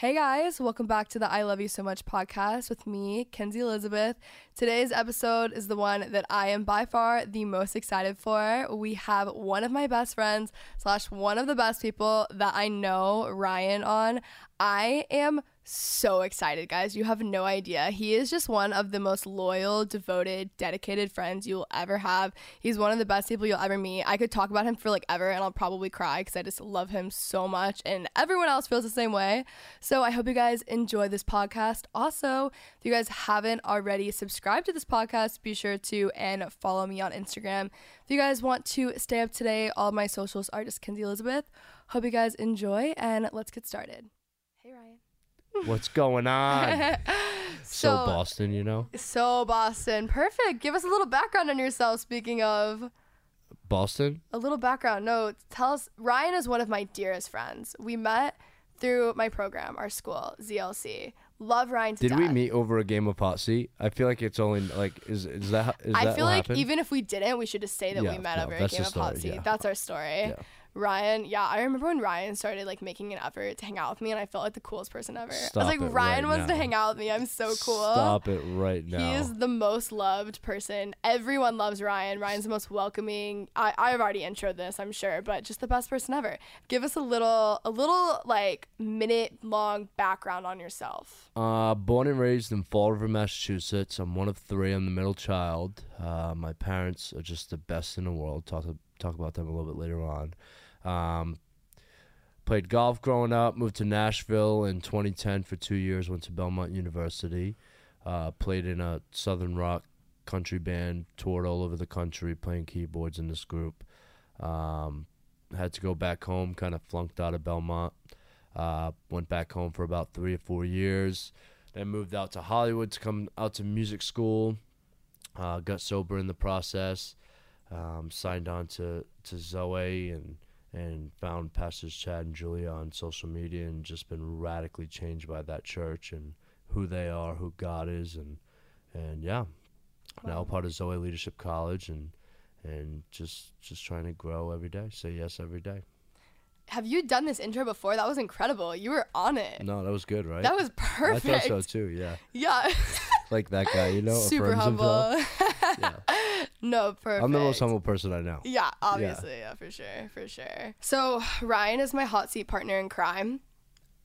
Hey guys, welcome back to the I Love You So Much podcast with me, Kenzie Elizabeth. Today's episode is the one that I am by far the most excited for. We have one of my best friends slash one of the best people that I know, Ryan, on. I am so excited, guys. You have no idea. He is just one of the most loyal, devoted, dedicated friends you'll ever have. He's one of the best people you'll ever meet. I could talk about him for like ever and I'll probably cry because I just love him so much. And everyone else feels the same way. So I hope you guys enjoy this podcast. Also, if you guys haven't already subscribed to this podcast, be sure to and follow me on Instagram. If you guys want to stay up to date, all my socials are just Kenzie Elizabeth. Hope you guys enjoy and let's get started. What's going on? so, So- Boston, you know? So, Boston. Perfect. Give us a little background on yourself. Speaking of Boston? a little background, no, tell us. Ryan is one of my dearest friends. We met through my program, our school, ZLC. Love Ryan to Did we meet over a game of seat? I feel like it's only like is is that is that I that feel like happened? even if we didn't, we should just say that Yeah, we met no, over a game of seat. yeah. That's our story. Yeah. Ryan, yeah, I remember when Ryan started like making an effort to hang out with me, and I felt like the coolest person ever. I was like, Ryan right wants to hang out with me. I'm so cool. Stop it right now. He is the most loved person. Everyone loves Ryan. Ryan's the most welcoming. I, I've already introed this, I'm sure, but just the best person ever. Give us a little, a little like minute long background on yourself. Uh, born and raised in Fall River, Massachusetts. I'm one of three. I'm the middle child. Uh, my parents are just the best in the world. Talk talk about them a little bit later on. Um, played golf growing up. Moved to Nashville in 2010 for two years. Went to Belmont University. Uh, played in a southern rock country band. Toured all over the country playing keyboards in this group. Um, had to go back home. Kind of flunked out of Belmont. Uh, went back home for about three or four years. Then moved out to Hollywood to come out to music school. Uh, got sober in the process. Um, signed on to, to Zoe and and found Pastors Chad and Julia on social media and just been radically changed by that church and who they are, who God is, and and yeah, now part of Zoe Leadership College and and just just trying to grow every day. Say yes every day. Have you done this intro before? That was incredible. You were on it. No, that was good, right? That was perfect. I thought so too. Yeah, Yeah. like that guy, you know, Super humble. Yeah. no, perfect. I'm the most humble person I know. Yeah, obviously, yeah. for sure, for sure. So Ryan is my hot seat partner in crime.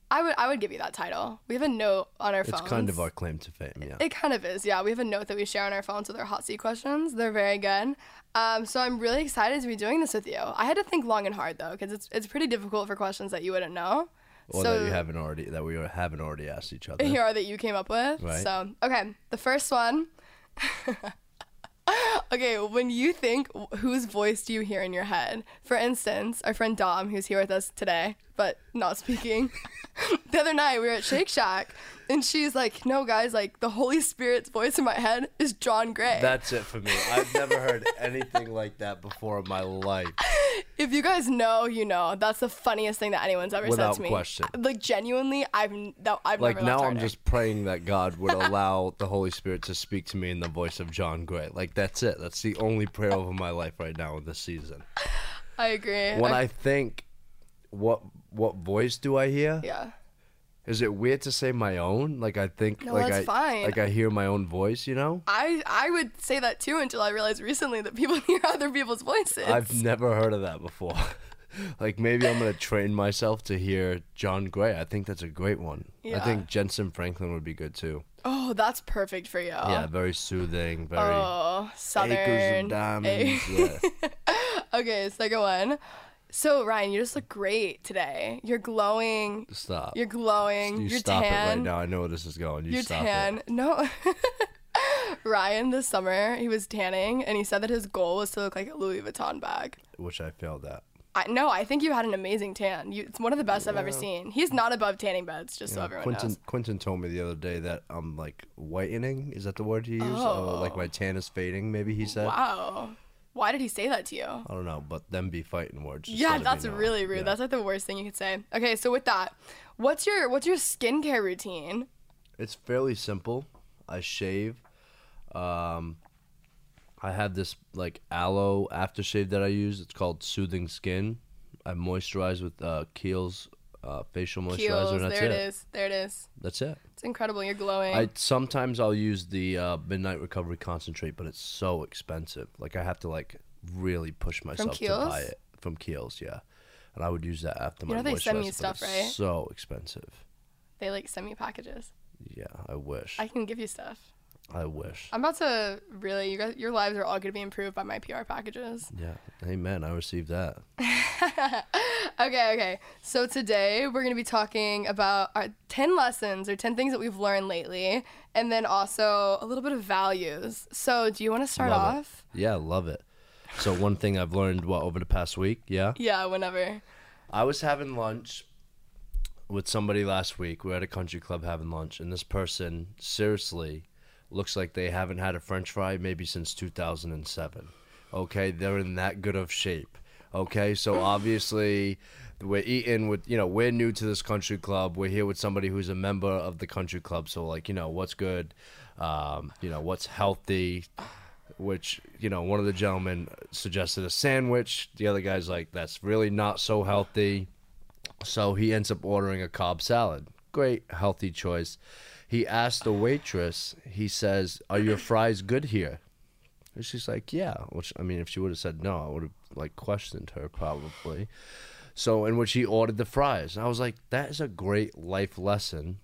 I would, I would give you that title. We have a note on our It's phones. It's kind of our claim to fame. Yeah. It kind of is, yeah. We have a note that we share on our phones with our hot seat questions. They're very good. Um, so I'm really excited to be doing this with you. I had to think long and hard though, because it's it's pretty difficult for questions that you wouldn't know. Or so that you haven't already that we haven't already asked each other. here are that you came up with. Right. So okay, the first one. okay, when you think, whose voice do you hear in your head? For instance, our friend Dom, who's here with us today, but not speaking. the other night we were at Shake Shack, and she's like, "No, guys, like the Holy Spirit's voice in my head is John Gray." That's it for me. I've never heard anything like that before in my life. if you guys know, you know. That's the funniest thing that anyone's ever Without said to me. question. Like genuinely, I've that I've Like never now, I'm just praying that God would allow the Holy Spirit to speak to me in the voice of John Gray. Like that's it. That's the only prayer over my life right now in this season. I agree. When I think, what what voice do I hear? yeah. Is it weird to say my own? Like I think, No, like that's I fine. like I hear my own voice. You know, I I would say that too until I realized recently that people hear other people's voices. I've never heard of that before. like maybe I'm gonna train myself to hear John Gray. I think that's a great one. Yeah. I think Jentezen Franklin would be good too. oh, that's perfect for you. Yeah, very soothing, very Oh, acres southern. of diamonds. Yeah. Okay, second one. So Ryan, you just look great today. You're glowing. Stop. You're glowing. you you're stop tan. it right now. I know where this is going. You You're stop tan. it. No. Ryan this summer he was tanning and he said that his goal was to look like a Louis Vuitton bag. Which I failed at. I no, I think you had an amazing tan. You, it's one of the best I've ever seen. He's not above tanning beds, just so Yeah, everyone Quentin knows. Quentin told me the other day that I'm like whitening. Is that the word you use? Oh. like my oh. tan is fading. Maybe he said. Wow. Why did he say that to you? I don't know, but them be fighting words. just yeah, that's really rude. Yeah. That's like the worst thing you could say. Okay, so with that, what's your what's your skincare routine? It's fairly simple. I shave. Um, I have this like aloe aftershave that I use. It's called Soothing Skin. I moisturize with uh, Kiehl's uh, facial moisturizer. Kiehl's, and that's there it. it is. There it is. That's it. It's incredible. You're glowing. I sometimes I'll use the uh, Midnight Recovery Concentrate, but it's so expensive. Like I have to like really push myself to Kiehl's? buy it from Kiehl's. Yeah, and I would use that after You my know they send moisturizer, me but stuff, it's right? So expensive. they like send me packages. Yeah, I wish. I can give you stuff. I wish. I'm about to really you guys your lives are all going to be improved by my PR packages. Yeah. Amen. I received that. Okay, okay. So today we're going to be talking about our 10 lessons or 10 things that we've learned lately and then also a little bit of values. So, do you want to start Love it. off? Yeah, love it. So one thing I've learned what over the past week, yeah. Yeah, whenever. I was having lunch with somebody last week. We were at a country club having lunch, and this person seriously looks like they haven't had a French fry maybe since 2007. Okay, they're in that good of shape. Okay, so obviously we're eating with you know we're new to this country club. We're here with somebody who's a member of the country club. So like you know what's good, um, you know what's healthy, which you know one of the gentlemen suggested a sandwich the other guy's like that's really not so healthy so he ends up ordering a cobb salad great healthy choice he asked the waitress he says are your fries good here and she's like yeah which i mean if she would have said no i would have like questioned her probably so in which he ordered the fries and i was like that is a great life lesson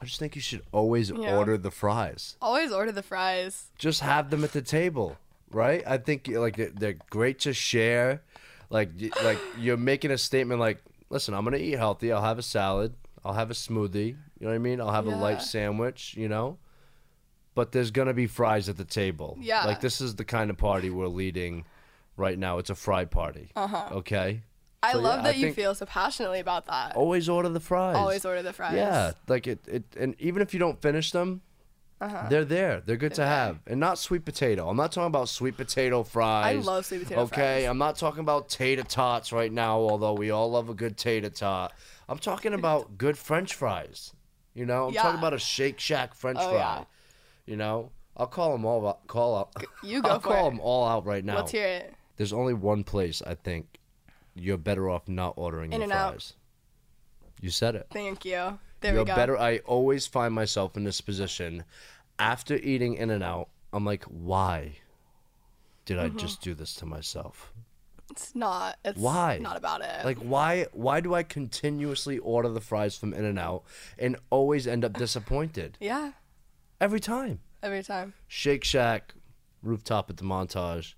i just think you should always Yeah. order the fries Always order the fries. just have them at the table, right? I think like they're- they're great to share. Like like you're making a statement like, listen, I'm gonna eat healthy. I'll have a salad. I'll have a smoothie. You know what I mean? I'll have a light sandwich. You know. But there's gonna be fries at the table. Yeah. Like this is the kind of party we're leading right now. It's a fry party. Uh huh. Okay. I So, yeah, love I that you feel so passionately about that. Always order the fries. Always order the fries. Yeah, like it, it, and even if you don't finish them, they're there. They're good to Uh-huh. They're there. have, and not sweet potato. I'm not talking about sweet potato fries. I love sweet potato Okay, fries. Okay. I'm not talking about tater tots right now. Although we all love a good tater tot, I'm talking about good French fries. You know, I'm Yeah. talking about a Shake Shack French Oh, fry. yeah. You know, I'll call them all. out- Call out. You go I'll call it. them all out right now. Let's hear it. There's only one place I think you're better off not ordering your In-N-Out. fries. You said it. Thank you. There You're we go. better. I always find myself in this position after eating In and Out. I'm like, why did Mm-hmm. I just do this to myself? It's not. It's Why? not about it. Like, why? Why do I continuously order the fries from In and Out and always end up disappointed yeah, every time? every time. Shake Shack, rooftop at the Montage.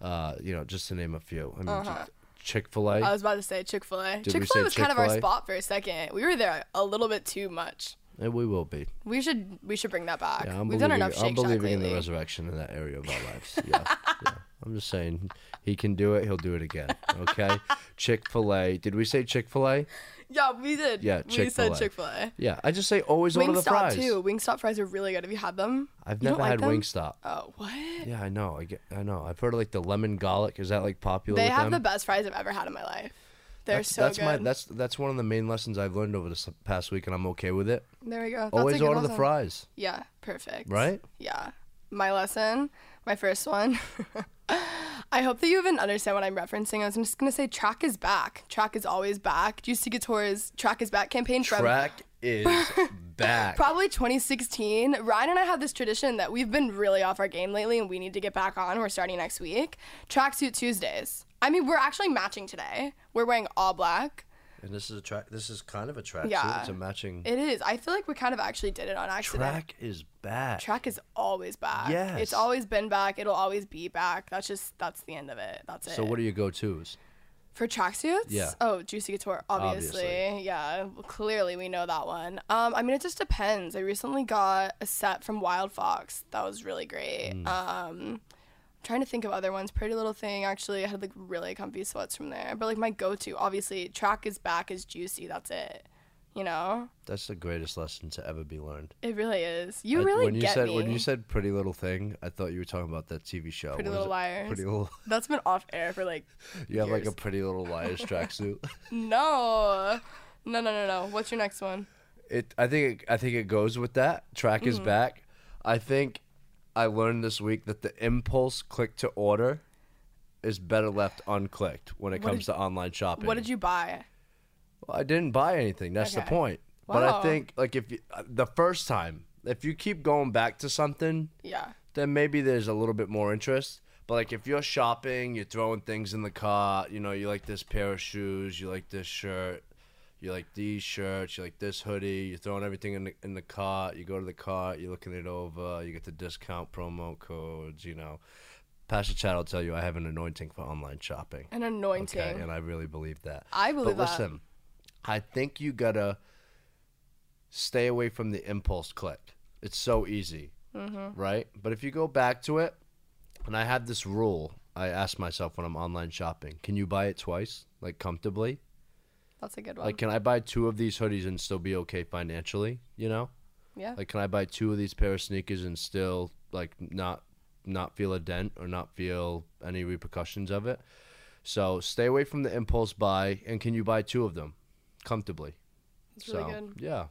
Uh, you know, just to name a few. I mean, Chick Fil A. Uh-huh. I was about to say Chick Fil A. Chick Fil A was kind of our spot for a second. We were there a little bit too much. And we will be. We should we should bring that back. Yeah, We've done enough I'm believing in the resurrection in that area of our lives. Yeah, yeah. I'm just saying, he can do it. He'll do it again. Okay. Chick Fil A. Did we say Chick Fil A? yeah, we did. Yeah, said Chick-fil-A. Chick Fil A. Yeah. I just say always order the Wingstop fries. too. Wingstop fries are really good. Have you had them? I've You never like had them? Wingstop. Oh, what? Yeah, I know. I get. I know. I've heard of like the lemon garlic. Is that like popular? They have them? the best fries I've ever had in my life. They're that's, so that's good. my that's that's one of the main lessons I've learned over this past week, and I'm okay with it. there we go. That's always order the fries. Yeah, perfect. Right? Yeah. My lesson, my first one. I hope that you even understand what I'm referencing. I was just gonna say track is back. Track is always back. Juicy Couture's Track is Back campaign from Track is back. probably 2016. Ryan and I have this tradition that we've been really off our game lately and we need to get back on. We're starting next week. Tracksuit Tuesdays. I mean, we're actually matching today. We're wearing all black. And this is a track. This is kind of a track. Yeah. It's a matching. It is. I feel like we kind of actually did it on accident. track is back. Track is always back. Yes. It's always been back. It'll always be back. That's just that's the end of it. That's it. So what are your go-tos? For tracksuits? Yeah. Oh, Juicy Couture, obviously. Obviously. Yeah, well, clearly we know that one. Um, I mean, it just depends. I recently got a set from Wild Fox. That was really great. Mm. Um, trying to think of other ones. Pretty Little Thing, actually. I had like really comfy sweats from there. But like my go-to, obviously, track is back is Juicy. That's it. You know, That's the greatest lesson to ever be learned. it really is. You I- really when you get said me. when you said Pretty Little Thing, I thought you were talking about that TV show. Pretty Little? Liars. Pretty little. That's been off air for like. You have like a. Pretty Little Liars tracksuit. No, no, no, no, no. What's your next one? It. I think. It, I think it goes with that. Track Mm-hmm. is back. I think I learned this week that the impulse click to order is better left unclicked when it What comes did- to online shopping. What did you buy? Well, I didn't buy anything. That's the Okay. point. But Wow. I think like if you, uh, the first time, if you keep going back to something, Yeah. then maybe there's a little bit more interest. But like if you're shopping, you're throwing things in the cart. You know, you like this pair of shoes, you like this shirt, you like these shirts, you like this hoodie. You're throwing everything in the in the cart. You go to the cart, you're looking it over. You get the discount promo codes. You know, Pastor Chad will tell you I have an anointing for online shopping. An anointing. Okay, and I really believe that. I believe but that. listen, I think you gotta stay away from the impulse click. It's so easy, Mm-hmm. right? But if you go back to it, and I have this rule, I ask myself when I'm online shopping: Can you buy it twice, like comfortably? That's a good one. Like, can I buy two of these hoodies and still be okay financially? You know, yeah. like, can I buy two of these pair of sneakers and still like not not feel a dent or not feel any repercussions of it? So stay away from the impulse buy, and can you buy two of them comfortably? It's really good. yeah,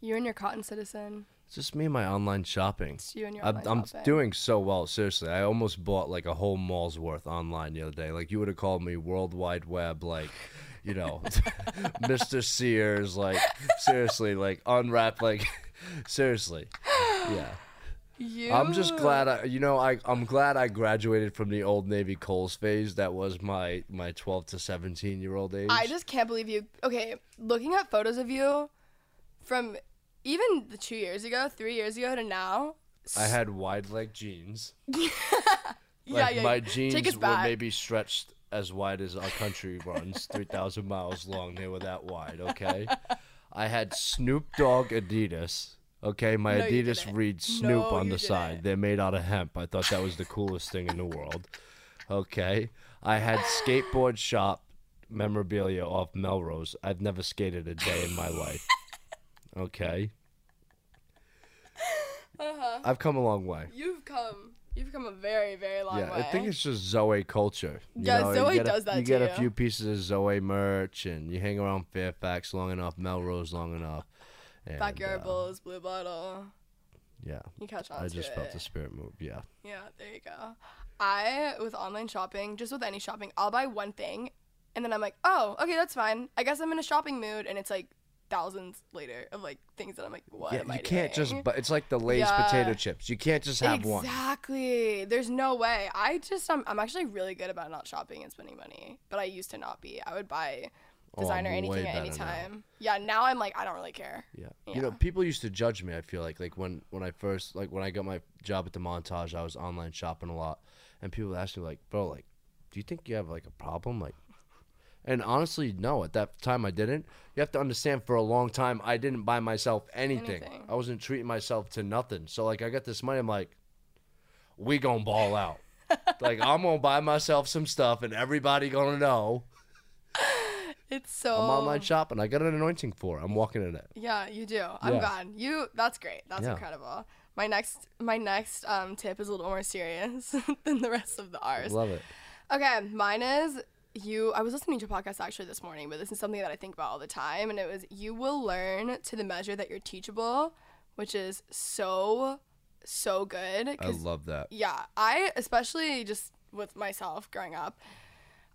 You and your cotton citizen. it's just me and my online shopping. It's you and your I'm, online I'm shopping. doing so well. Seriously, I almost bought like a whole mall's worth online the other day. Like you would have called me World Wide Web, like you know, Mr. Sears. Like seriously, like unwrap, like seriously, yeah. You. I'm just glad I, you know, I I'm glad I graduated from the old Navy Kohl's phase. That was my my 12 to 17 year old age. I just can't believe you. Okay, looking at photos of you from even the two years ago, three years ago to now. I had wide leg jeans. yeah, Like yeah. my jeans were maybe stretched as wide as our country runs, 3,000 miles long. They were that wide, okay? I had Snoop Dogg Adidas. Okay, my No, Adidas reads Snoop No, on the side. They're made out of hemp. I thought that was the coolest thing in the world. Okay, I had skateboard shop memorabilia off Melrose. I've never skated a day in my life. Okay. Uh-huh. I've come a long way. You've come. You've come a very, very long yeah, way. I think it's just Zoe culture. You Yeah, know, you Zoe get a- does that You get a few pieces of Zoe merch, and you hang around Fairfax long enough, Melrose long enough. And, backyard uh, bulls, blue bottle. Yeah, You catch on. I just felt the spirit move. Yeah, Yeah, there you go. I with online shopping, just with any shopping, I'll buy one thing, and then I'm like, oh, okay, that's fine. I guess I'm in a shopping mood, and it's like thousands later of like things that I'm like, what yeah. am I You can't just. But it's like the Lay's Yeah. potato chips. You can't just have one. Exactly. There's no way. I just I'm I'm actually really good about not shopping and spending money, but I used to not be. I would buy Oh, designer I'm anything at any better now. time. Yeah, now I'm like I don't really care. Yeah. Yeah. You know, people used to judge me, I feel like like when when I first like when I got my job at the montage, I was online shopping a lot. And people would ask me like, "Bro, like do you think you have like a problem?" Like and honestly, no, at that time I didn't. You have to understand for a long time I didn't buy myself anything. Anything. I wasn't treating myself to nothing. So like I got this money, I'm like, we gonna ball out. like I'm gonna buy myself some stuff and everybody gonna know It's so I'm online shopping. I got an anointing for it. I'm walking in it. Yeah, you do. I'm Yeah. glad. You that's great. That's Yeah. incredible. My next my next um tip is a little more serious than the rest of the ours. Love it. Okay, mine is you. I was listening to a podcast actually this morning, but this is something that I think about all the time, and it was you will learn to the measure that you're teachable, which is so so good. I love that. yeah, I especially just with myself growing up,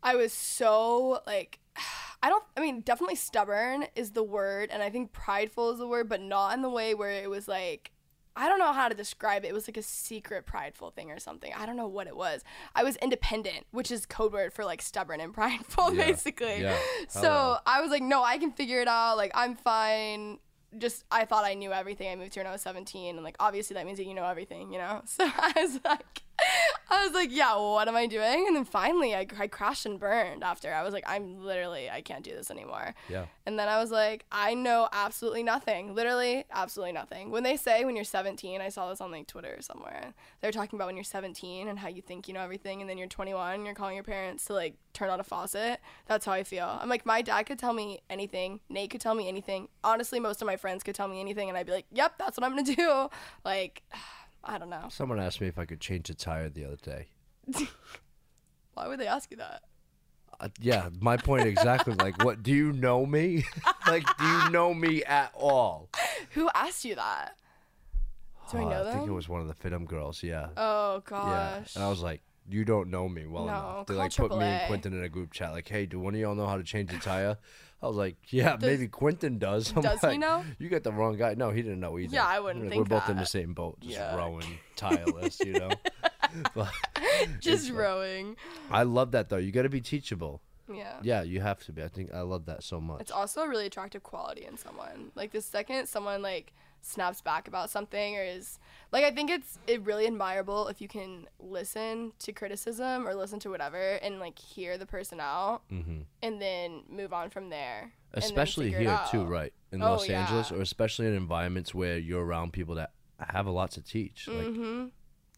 I was so like I don't I mean, definitely stubborn is the word and I think prideful is the word, but not in the way where it was like I don't know how to describe it. It was like a secret prideful thing or something. I don't know what it was. I was independent, which is code word for like stubborn and prideful, Yeah. basically. Yeah. So. I was like, no, I can figure it out. Like I'm fine. Just I thought I knew everything. I moved here when I was 17, and like obviously that means that you know everything, you know. So I was like, I was like, yeah, what am I doing? And then finally, I, I crashed and burned. After I was like, I'm literally I can't do this anymore. Yeah. And then I was like, I know absolutely nothing. Literally, absolutely nothing. When they say when you're 17, I saw this on like Twitter or somewhere. They're talking about when you're 17 and how you think you know everything, and then you're 21 and you're calling your parents to like turn on a faucet. That's how I feel. I'm like, my dad could tell me anything. Nate could tell me anything. Honestly, most of my friends could tell me anything, and I'd be like, yep, that's what I'm gonna do. Like, I don't know. Someone asked me if I could change a tire the other day. Why would they ask you that? Uh, yeah, my point exactly. like, what? Do you know me? like, do you know me at all? Who asked you that? Do I Uh, know I think it was one of the Fitum girls. Yeah. Oh yeah. gosh. And I was like, you don't know me well No, enough. They like put me and AAA. Quentin in a group chat. Like, hey, do one of y'all know how to change a tire? I was like, yeah, maybe Quentin does. I'm does he know? You got the wrong guy. No, he didn't know either. Yeah, I wouldn't Like, think We're both in the same boat, just Yeah. rowing tireless, you know. but Just rowing. I love that though. You got to be teachable. Yeah. Yeah, you have to be. I think I love that so much. It's also a really attractive quality in someone. Like the second someone like snaps back about something or is like I think it's it really admirable if you can listen to criticism or listen to whatever and like hear the person out hmm and then move on from there. Especially here too, right? In Oh, Los Angeles, yeah. or especially in environments where you're around people that have a lot to teach. Like, Mm-hmm.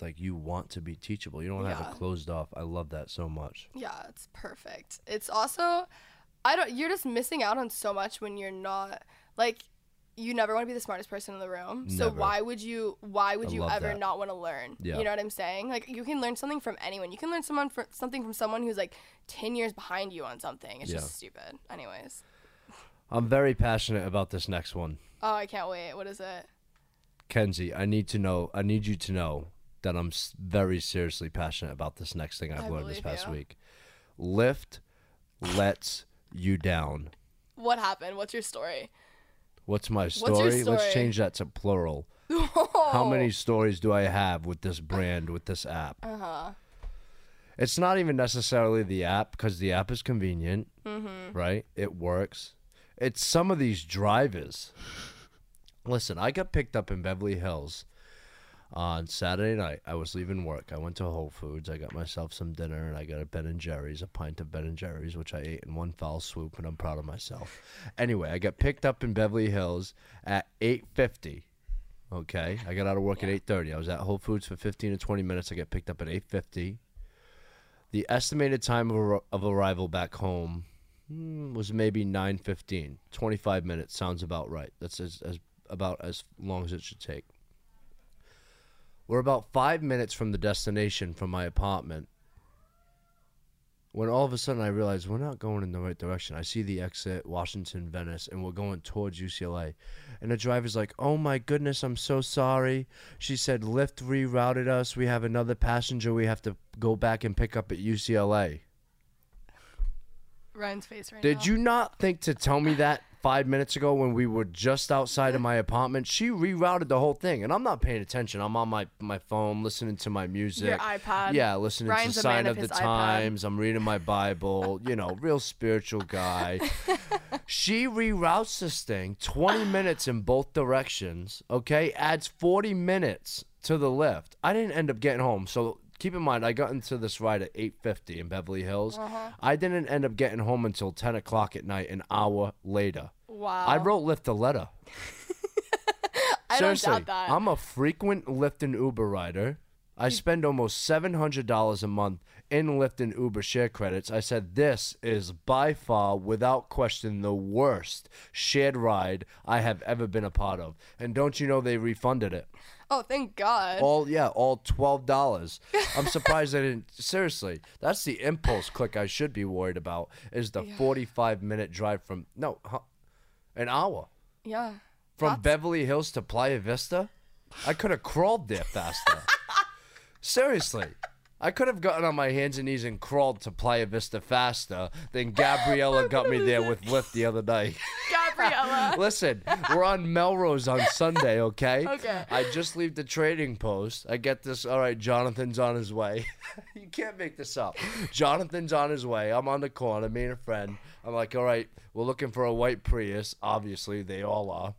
like you want to be teachable. You don't have Yeah. it closed off. I love that so much. Yeah, it's perfect. It's also I don't you're just missing out on so much when you're not like you never want to be the smartest person in the room. So why would you why would I you ever that. not want to learn? Yeah. You know what I'm saying? Like you can learn something from anyone. You can learn someone for something from someone who's like 10 years behind you on something. It's Yeah. just stupid. Anyways. I'm very passionate about this next one. Oh, I can't wait. What is it? Kenzie, I need to know. I need you to know that I'm very seriously passionate about this next thing I've I learned this past you. week. Lyft lets you down. What happened? What's your story? What's my your story? Let's change that to plural. How many stories do I have with this brand, with this app? Uh-huh. It's not even necessarily the app because the app is convenient, Mm-hmm. right? It works. It's some of these drivers. Listen, I got picked up in Beverly Hills on Saturday night. I was leaving work. I went to Whole Foods. I got myself some dinner and I got a Ben and Jerry's, a pint of Ben and Jerry's, which I ate in one foul swoop, and I'm proud of myself. Anyway, I got picked up in Beverly Hills at 8:50. Okay, I got out of work at 8:30. I was at Whole Foods for 15 to 20 minutes. I got picked up at 8:50. The estimated time of, of arrival back home hmm, was maybe 9:15. 25 minutes sounds about right. That's as, as about as long as it should take. We're about five minutes from the destination from my apartment. When all of a sudden I realize we're not going in the right direction. I see the exit, Washington, Venice, and we're going towards UCLA. And the driver's like, Oh my goodness, I'm so sorry. She said Lyft rerouted us. We have another passenger we have to go back and pick up at UCLA. Ryan's face right now. Did now. you not think to tell me that five minutes ago when we were just outside of my apartment? She rerouted the whole thing, and I'm not paying attention. I'm on my, my phone listening to my music. Your iPad. Yeah, listening Ryan's to Sign of of, the. Times. I'm reading my Bible. you know, real spiritual guy. she reroutes this thing 20 minutes in both directions. Okay, adds 40 minutes to the Lyft. I didn't end up getting home, so. Keep in mind, I got into this ride at 8:50 in Beverly Hills. Uh-huh. I didn't end up getting home until 10 o'clock at night, an hour later. Wow. I wrote Lyft a letter. I don't Seriously, doubt that. I'm a frequent Lyft and Uber rider. I spend almost seven hundred dollars a month in Lyft and Uber share credits. I said this is by far, without question, the worst shared ride I have ever been a part of. And don't you know they refunded it? oh, thank God. All yeah, all twelve dollars. I'm surprised I didn't. Seriously, that's the impulse click I should be worried about. Is the 45 minute drive from no, huh, an hour yeah. from That's- Beverly Hills to Playa Vista. I could have crawled there faster. Seriously. I could have gotten on my hands and knees and crawled to Playa Vista faster than Gabriella got me there with Lyft the other night. Gabriella. Listen, we're on Melrose on Sunday, okay? Okay. I just leave the trading post. I get this. All right, Jonathan's on his way. you can't make this up. Jonathan's on his way. I'm on the corner, me and a friend. I'm like, all right, we're looking for a white Prius. Obviously, they all are.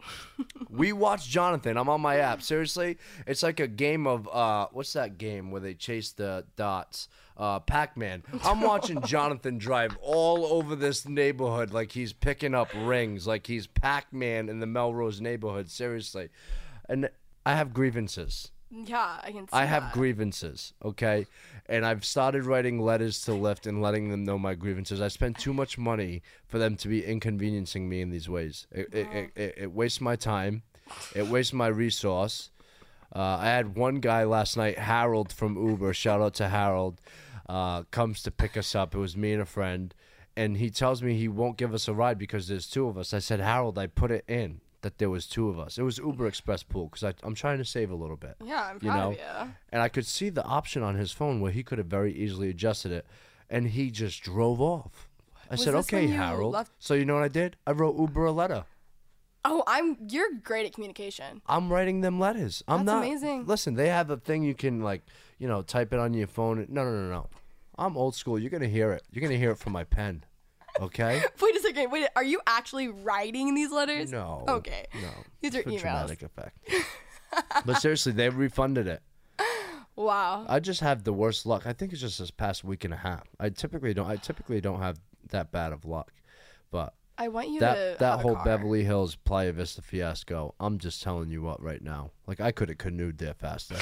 we watch Jonathan. I'm on my app. Seriously, it's like a game of uh, what's that game where they chase the dots? Uh, Pac-Man. I'm watching Jonathan drive all over this neighborhood like he's picking up rings, like he's Pac-Man in the Melrose neighborhood. Seriously, and I have grievances. Yeah, I can see I have that. grievances, okay? And I've started writing letters to Lyft and letting them know my grievances. I spend too much money for them to be inconveniencing me in these ways. It, it, it, it, it wastes my time, it wastes my resource. Uh, I had one guy last night, Harold from Uber, shout out to Harold, uh, comes to pick us up. It was me and a friend. And he tells me he won't give us a ride because there's two of us. I said, Harold, I put it in that there was two of us. It was Uber Express Pool because I'm trying to save a little bit Yeah, I'm you proud know of you. and i could see the option on his phone where he could have very easily adjusted it and he just drove off i Was said okay harold left- so you know what i did i wrote uber a letter Oh, I'm. You're great at communication. i'm writing them letters i'm That's not amazing. listen they have a thing you can like you know type it on your phone no no no no i'm old school you're gonna hear it you're gonna hear it from my pen okay Wait a second. Wait, are you actually writing these letters? no Okay. no These are for emails. dramatic effect but seriously they refunded it Wow. I just have the worst luck. I think it's just this past week and a half. I typically don't. I typically don't have that bad of luck, but I want you that to that whole. Beverly Hills Playa Vista fiasco. I'm just telling you what right now. Like I could have canoed there faster.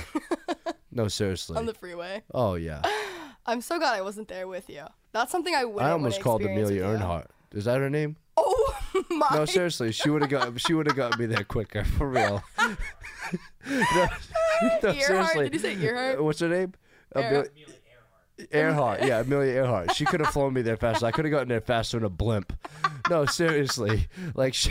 no, seriously. on the freeway. oh yeah. I'm so glad I wasn't there with you. That's something I wouldn't. I almost called Amelia. Earnhardt. Is that her name? Oh my! No, seriously. She would have got. She would have got me there quicker for real. no, no, Earhart? seriously. Did you say Earhart? Uh, What's her name? Ear- Amelia- Earhart, yeah, Amelia Earhart. She could have flown me there faster. I could have gotten there faster in a blimp. No, seriously, like, she,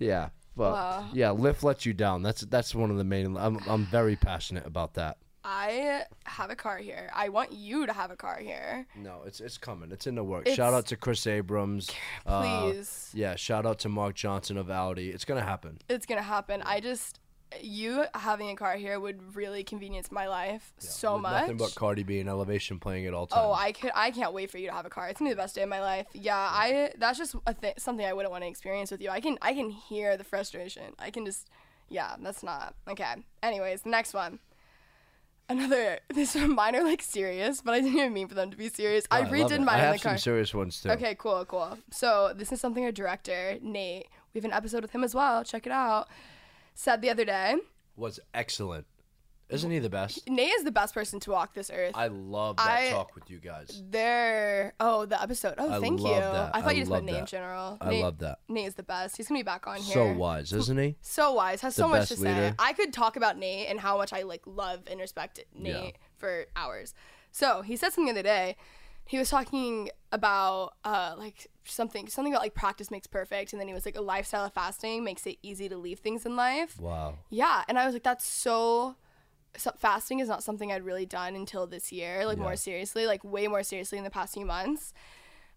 yeah, but Wow. yeah, Lyft lets you down. That's that's one of the main. I'm I'm very passionate about that. I have a car here. I want you to have a car here. No, it's it's coming. It's in the works. It's- shout out to Chris Abrams. Uh, Please. yeah, shout out to Mark Johnson of Audi. It's gonna happen. It's gonna happen. I just you having a car here would really convenience my life so With much. Nothing but Cardi B and Elevation playing at all times. Oh, I could. I can't wait for you to have a car. It's gonna be the best day of my life. Yeah, I. That's just a th- something I wouldn't want to experience with you. I can. I can hear the frustration. I can just. Yeah, that's not okay. Anyways, the next one. Another. This mine are like serious, but I didn't even mean for them to be serious. I, Oh, love redid mine I in have the car. some serious ones too. Okay, cool, cool. So this is something our director Nate. We have an episode with him as well. Check it out. Said the other day. Was excellent. Isn't he the best? Nate is the best person to walk this earth. I love that I- talk with you guys. There. Oh, the episode. Oh, I thank love you. that. I thought I you just love meant Nate in that. general. I Nate, love that. Nate is the best. He's gonna be back on here. So wise, isn't he? So wise. Has so much best to say. leader. I could talk about Nate and how much I like love and respect Nate Yeah. for hours. So he said something the other day. He was talking about uh like something something about like practice makes perfect, and then he was like a lifestyle of fasting makes it easy to leave things in life. Wow. Yeah, and I was like, that's so, so. Fasting is not something I'd really done until this year, like Yeah. more seriously, like way more seriously in the past few months.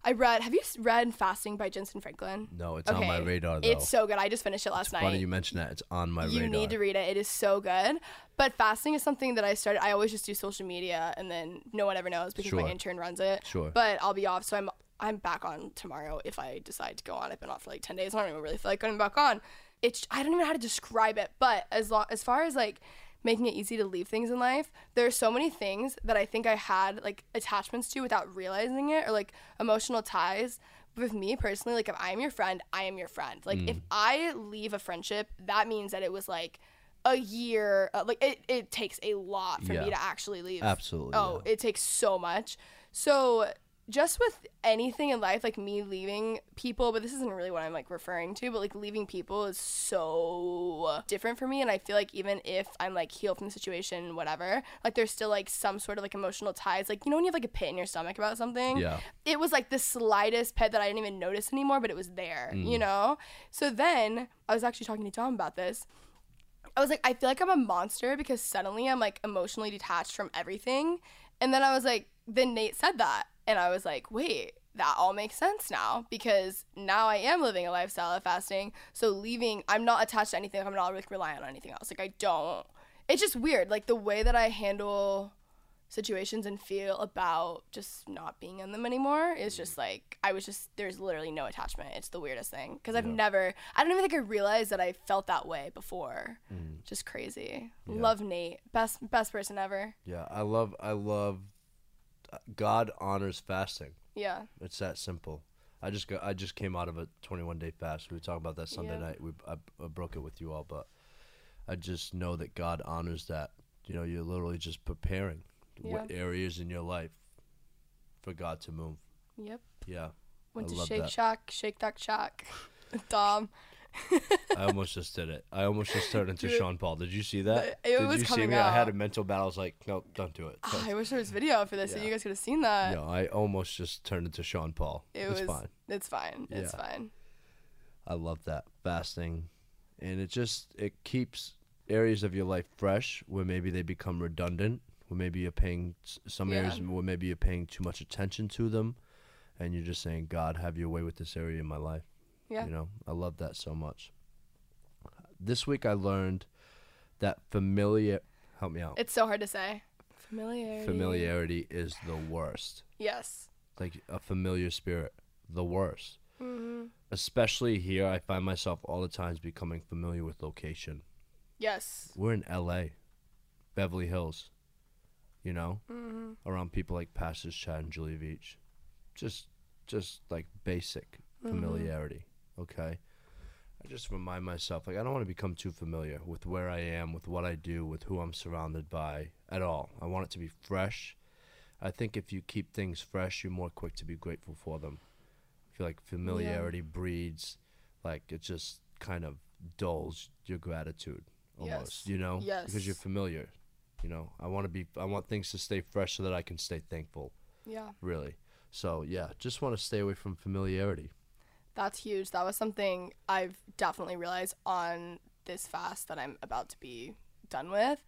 I read. Have you read Fasting by Jentezen Franklin? No, it's on my radar though. It's so good. I just finished it last night. Funny you mention that. It's on my you radar. need to read it. It is so good. But fasting is something that I started. I always just do social media, and then no one ever knows because Sure. my intern runs it. Sure. But I'll be off, so I'm I'm back on tomorrow if I decide to go on. I've been off for like ten days. I don't even really feel like going back on. It's I don't even know how to describe it. But as long as far as like making it easy to leave things in life, there are so many things that I think I had like attachments to without realizing it, or like emotional ties with me personally, like if I'm your friend, I am your friend. Like if I leave a friendship, that means that it was like a year. Uh, like it, it takes a lot for Yeah. me to actually leave. Absolutely, Oh, it takes so much. So just with anything in life, like me leaving people, but this isn't really what I'm like referring to, but like leaving people is so different for me. And I feel like even if I'm like healed from the situation, whatever, like there's still like some sort of like emotional ties. Like, you know, when you have like a pit in your stomach about something? Yeah. It was like the slightest pit that I didn't even notice anymore, but it was there, you mm. know? So then I was actually talking to Tom about this. I was like, I feel like I'm a monster because suddenly I'm like emotionally detached from everything. And then I was like, then Nate said that. And I was like, wait, that all makes sense now because now I am living a lifestyle of fasting. So leaving, I'm not attached to anything. I'm not like relying on anything else. Like I don't. It's just weird, like the way that I handle situations and feel about just not being in them anymore is just mm. like I was just there's literally no attachment. It's the weirdest thing because I've never I don't even think I realized that I felt that way before. Mm. Just crazy. Love Nate. Best best person ever. Yeah, I love I love God honors fasting. Yeah. It's that simple. I just got I just came out of a 21 day fast. We were talking about that Sunday Yeah. night. We I, I broke it with you all, but I just know that God honors that. You know, you're literally just preparing what areas in your life for God to move. Yep. Yeah. Went I to Shake that. Shack, Shake That Shack. Dom. I almost just did it. I almost just turned into Sean Paul. Did you see that? It Did was you see coming me? I had a mental battle. I was like, no, don't do it. Ah, I wish there was video for this so you guys could have seen that. no, I almost just turned into Sean Paul. It it's was fine. it's fine. It's fine. I love that fasting, and it just it keeps areas of your life fresh where maybe they become redundant, where maybe you're paying some areas Yeah. where maybe you're paying too much attention to them, and you're just saying, God, have your way with this area in my life. Yeah. You know, I love that so much. This week I learned that familiar. Help me out. It's so hard to say. Familiarity. Familiarity is the worst. Yes. Like a familiar spirit, the worst. Mm-hmm. Especially here, I find myself all the times becoming familiar with location. Yes. We're in L.A., Beverly Hills. You know, Mm-hmm. around people like Pastors Chad and Julie Veach, Just, just like basic Mm-hmm. familiarity. Okay. I just remind myself like I don't want to become too familiar with where I am, with what I do, with who I'm surrounded by at all. I want it to be fresh. I think if you keep things fresh, you're more quick to be grateful for them. I feel like familiarity breeds, like it just kind of dulls your gratitude almost. Yes. You know, Yes. because you're familiar. You know, I want to be. I want things to stay fresh so that I can stay thankful. Yeah. Really. So yeah, just want to stay away from familiarity. That's huge. That was something I've definitely realized on this fast that I'm about to be done with.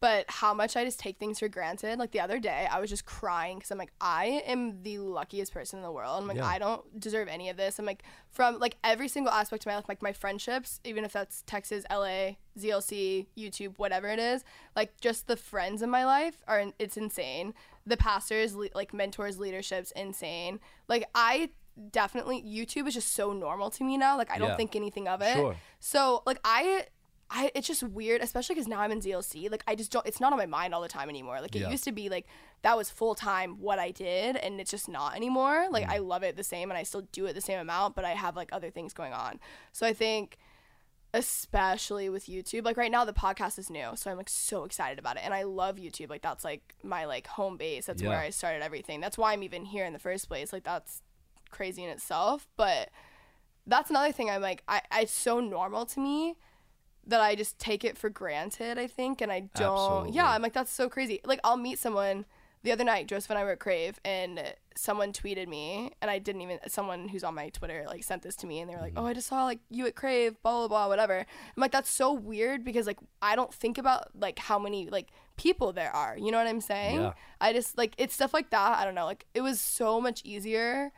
But how much I just take things for granted. Like the other day, I was just crying because I'm like, I am the luckiest person in the world. I'm like, Yeah. I don't deserve any of this. I'm like, from like every single aspect of my life, like my friendships, even if that's Texas, LA, ZLC, YouTube, whatever it is, like just the friends in my life are, it's insane. The pastors, le- like mentors, leadership's insane. Like I definitely YouTube is just so normal to me now. Like I don't Yeah. think anything of it. Sure. So like I I it's just weird, especially because now I'm in ZLC. Like I just don't it's not on my mind all the time anymore. Like it Yeah. used to be like that was full time what I did and it's just not anymore. Like Mm. I love it the same and I still do it the same amount, but I have like other things going on. So I think especially with YouTube. Like right now the podcast is new, so I'm like so excited about it. And I love YouTube. Like that's like my like home base. That's where I started everything. That's why I'm even here in the first place. Like that's crazy in itself. But that's another thing I'm like I, I it's so normal to me that I just take it for granted, I think, and I don't Absolutely. yeah, I'm like that's so crazy. Like I'll meet someone the other night, Joseph and I were at Crave and someone tweeted me and I didn't even someone who's on my Twitter like sent this to me and they were like, mm-hmm. Oh, I just saw like you at Crave, blah blah blah, whatever. I'm like, that's so weird because like I don't think about like how many like people there are. You know what I'm saying? Yeah. I just like it's stuff like that. I don't know. Like it was so much easier.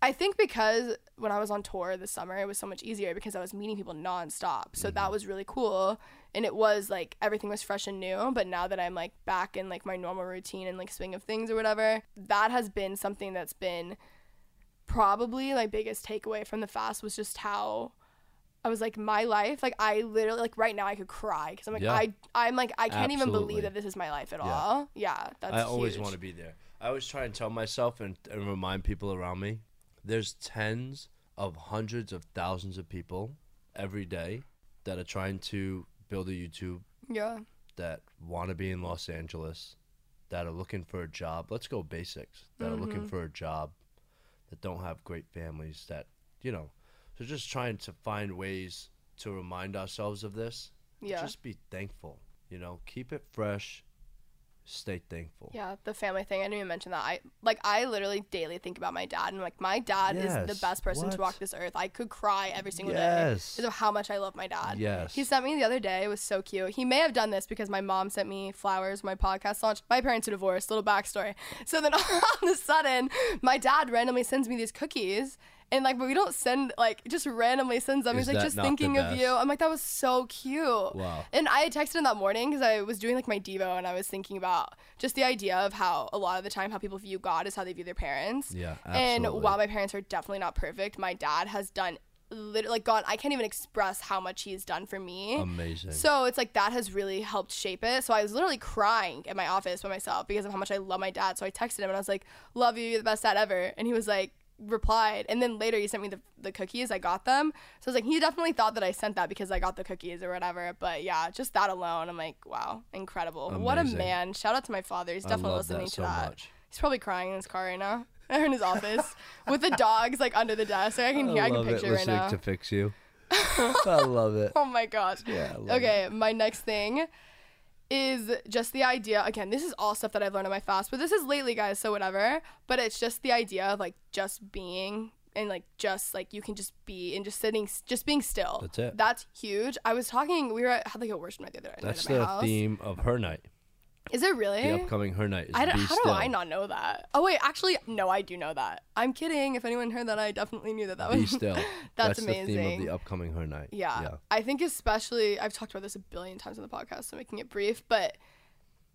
I think because when I was on tour this summer, it was so much easier because I was meeting people nonstop. So that mm-hmm. was really cool. And it was like everything was fresh and new. But now that I'm like back in like my normal routine and like swing of things or whatever, that has been something that's been probably my biggest takeaway from the fast was just how I was like my life. Like I literally like right now I could cry because I'm like Yeah. I I'm like I can't even believe that this is my life at Yeah. all. Yeah, that's I always want to be there. I always try and tell myself and, and remind people around me there's tens of hundreds of thousands of people every day that are trying to build a YouTube, Yeah. that want to be in Los Angeles, that are looking for a job. Let's go basics. That are looking Mm-hmm. for a job, that don't have great families, that, you know, so just trying to find ways to remind ourselves of this. Yeah. Just be thankful, you know, keep it fresh, stay thankful. Yeah, the family thing. I didn't even mention that. I like I literally daily think about my dad and like my dad is the best person to walk this earth. I could cry every single day because of how much I love my dad. Yes. He sent me the other day. It was so cute. He may have done this because my mom sent me flowers. My podcast launched. My parents are divorced. Little backstory. So then all of a sudden, my dad randomly sends me these cookies. And like, but we don't send like just randomly sends them. Is He's like, just thinking of you. I'm like, that was so cute. Wow. And I had texted him that morning because I was doing like my Devo and I was thinking about just the idea of how a lot of the time how people view God is how they view their parents. Yeah, Absolutely. And while my parents are definitely not perfect, my dad has done literally like God, I can't even express how much he's done for me. Amazing. So it's like that has really helped shape it. So I was literally crying in my office by myself because of how much I love my dad. So I texted him and I was like, "Love you, you're the best dad ever." And he was like, replied, and then later he sent me the the cookies. I got them. So I was like, he definitely thought that I sent that because I got the cookies or whatever. But yeah, just that alone, I'm like, wow, incredible. What a man! Shout out to my father. He's definitely love that listening to that. much. He's probably crying in his car right now. Or in his office with the dogs like under the desk. Like, I can hear, I, can love it picture right now. to fix you. I love it. Oh my gosh. Yeah, I okay, my next thing is just the idea. Again, this is all stuff that I've learned on my fast, but this is lately, guys, so whatever. But it's just the idea of like just being and like just like you can just be and just sitting, just being still. That's it. That's huge. I was talking. We were at, had like a worship night the other night That's the house. theme of her night. Is it really? The upcoming her night is I don't, how still. do I not know that? Oh wait, actually, no, I do know that. I'm kidding. If anyone heard that, I definitely knew that. That Be was still. That's that's, amazing. the theme of the upcoming her night. Yeah. Yeah. I think especially I've talked about this a billion times on the podcast, so making it brief, but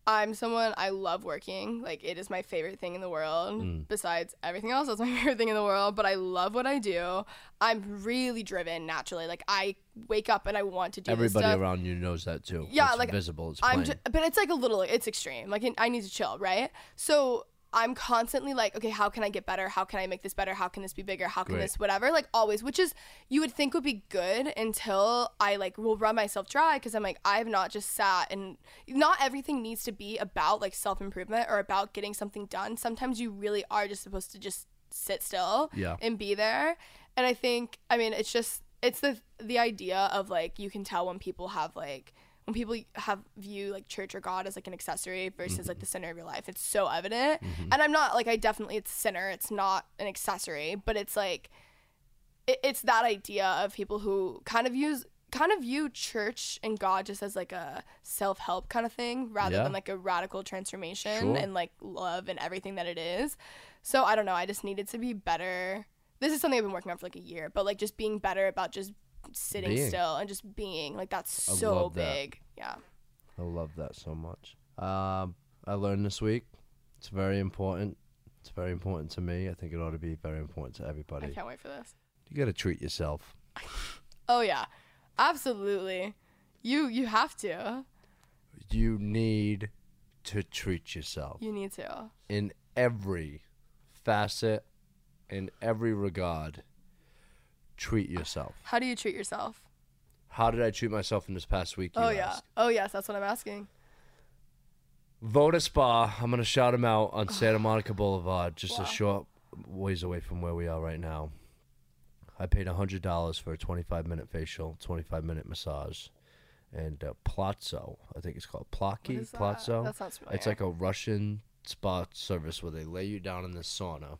I'm someone I love working. Like it is my favorite thing in the world. Mm. Besides everything else, that's my favorite thing in the world. But I love what I do. I'm really driven naturally. Like I wake up and I want to do Everybody around you knows that too. Yeah, it's like visible. It's I'm, but it's like a little, it's extreme. Like I need to chill, right? So I'm constantly like, okay, how can I get better? How can I make this better? How can this be bigger? How can Great. this whatever? Like always, which is you would think would be good until I like will run myself dry because I'm like I have not just sat and not everything needs to be about like self improvement or about getting something done. Sometimes you really are just supposed to just sit still Yeah. and be there. And I think I mean it's just it's the the idea of like you can tell when people have like when people have view like church or God as like an accessory versus like the mm-hmm. center of your life. It's so evident. Mm-hmm. And I'm not like I definitely it's center. It's not an accessory, but it's like it, it's that idea of people who kind of use kind of view church and God just as like a self-help kind of thing rather Yeah. than like a radical transformation Sure. and like love and everything that it is. So I don't know, I just needed to be better. This is something I've been working on for like a year, but like just being better about just sitting Being. still and just being like that's I so love that. big. Yeah. I love that so much. Um, I learned this week. It's very important. It's very important to me. I think it ought to be very important to everybody. I can't wait for this. You got to treat yourself. Oh yeah. Absolutely. You you have to. You need to treat yourself You need to. in every facet, in every regard. Treat yourself. How do you treat yourself? How did I treat myself in this past week? Oh yeah. ask? Oh yes, that's what I'm asking. Voda Spa. I'm gonna shout them out on Santa Monica Boulevard, just a short ways away from where we are right now. I paid hundred dollars for a 25 minute facial, 25 minute massage, and uh, Plazzo. I think it's called Plaki. that? Plazzo. That sounds It's like a Russian spa service where they lay you down in the sauna,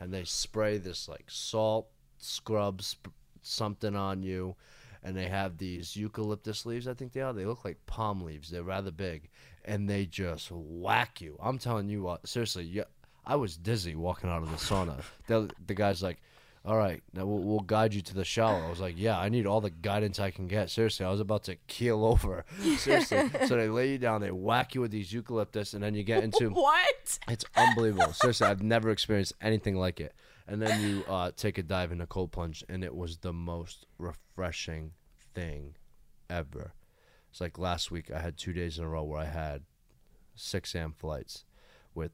and they spray this like salt scrub sp- something on you, and they have these eucalyptus leaves. I think they are. They look like palm leaves. They're rather big, and they just whack you. I'm telling you what. Seriously, yeah, I was dizzy walking out of the sauna. the, the guy's like. All right, now we'll, we'll guide you to the shower. I was like, yeah, I need all the guidance I can get. Seriously, I was about to keel over. Seriously. so they lay you down, they whack you with these eucalyptus, and then you get into What? it's unbelievable. Seriously, I've never experienced anything like it. And then you uh, take a dive in a cold plunge, and it was the most refreshing thing ever. It's like last week, I had two days in a row where I had six a.m. flights with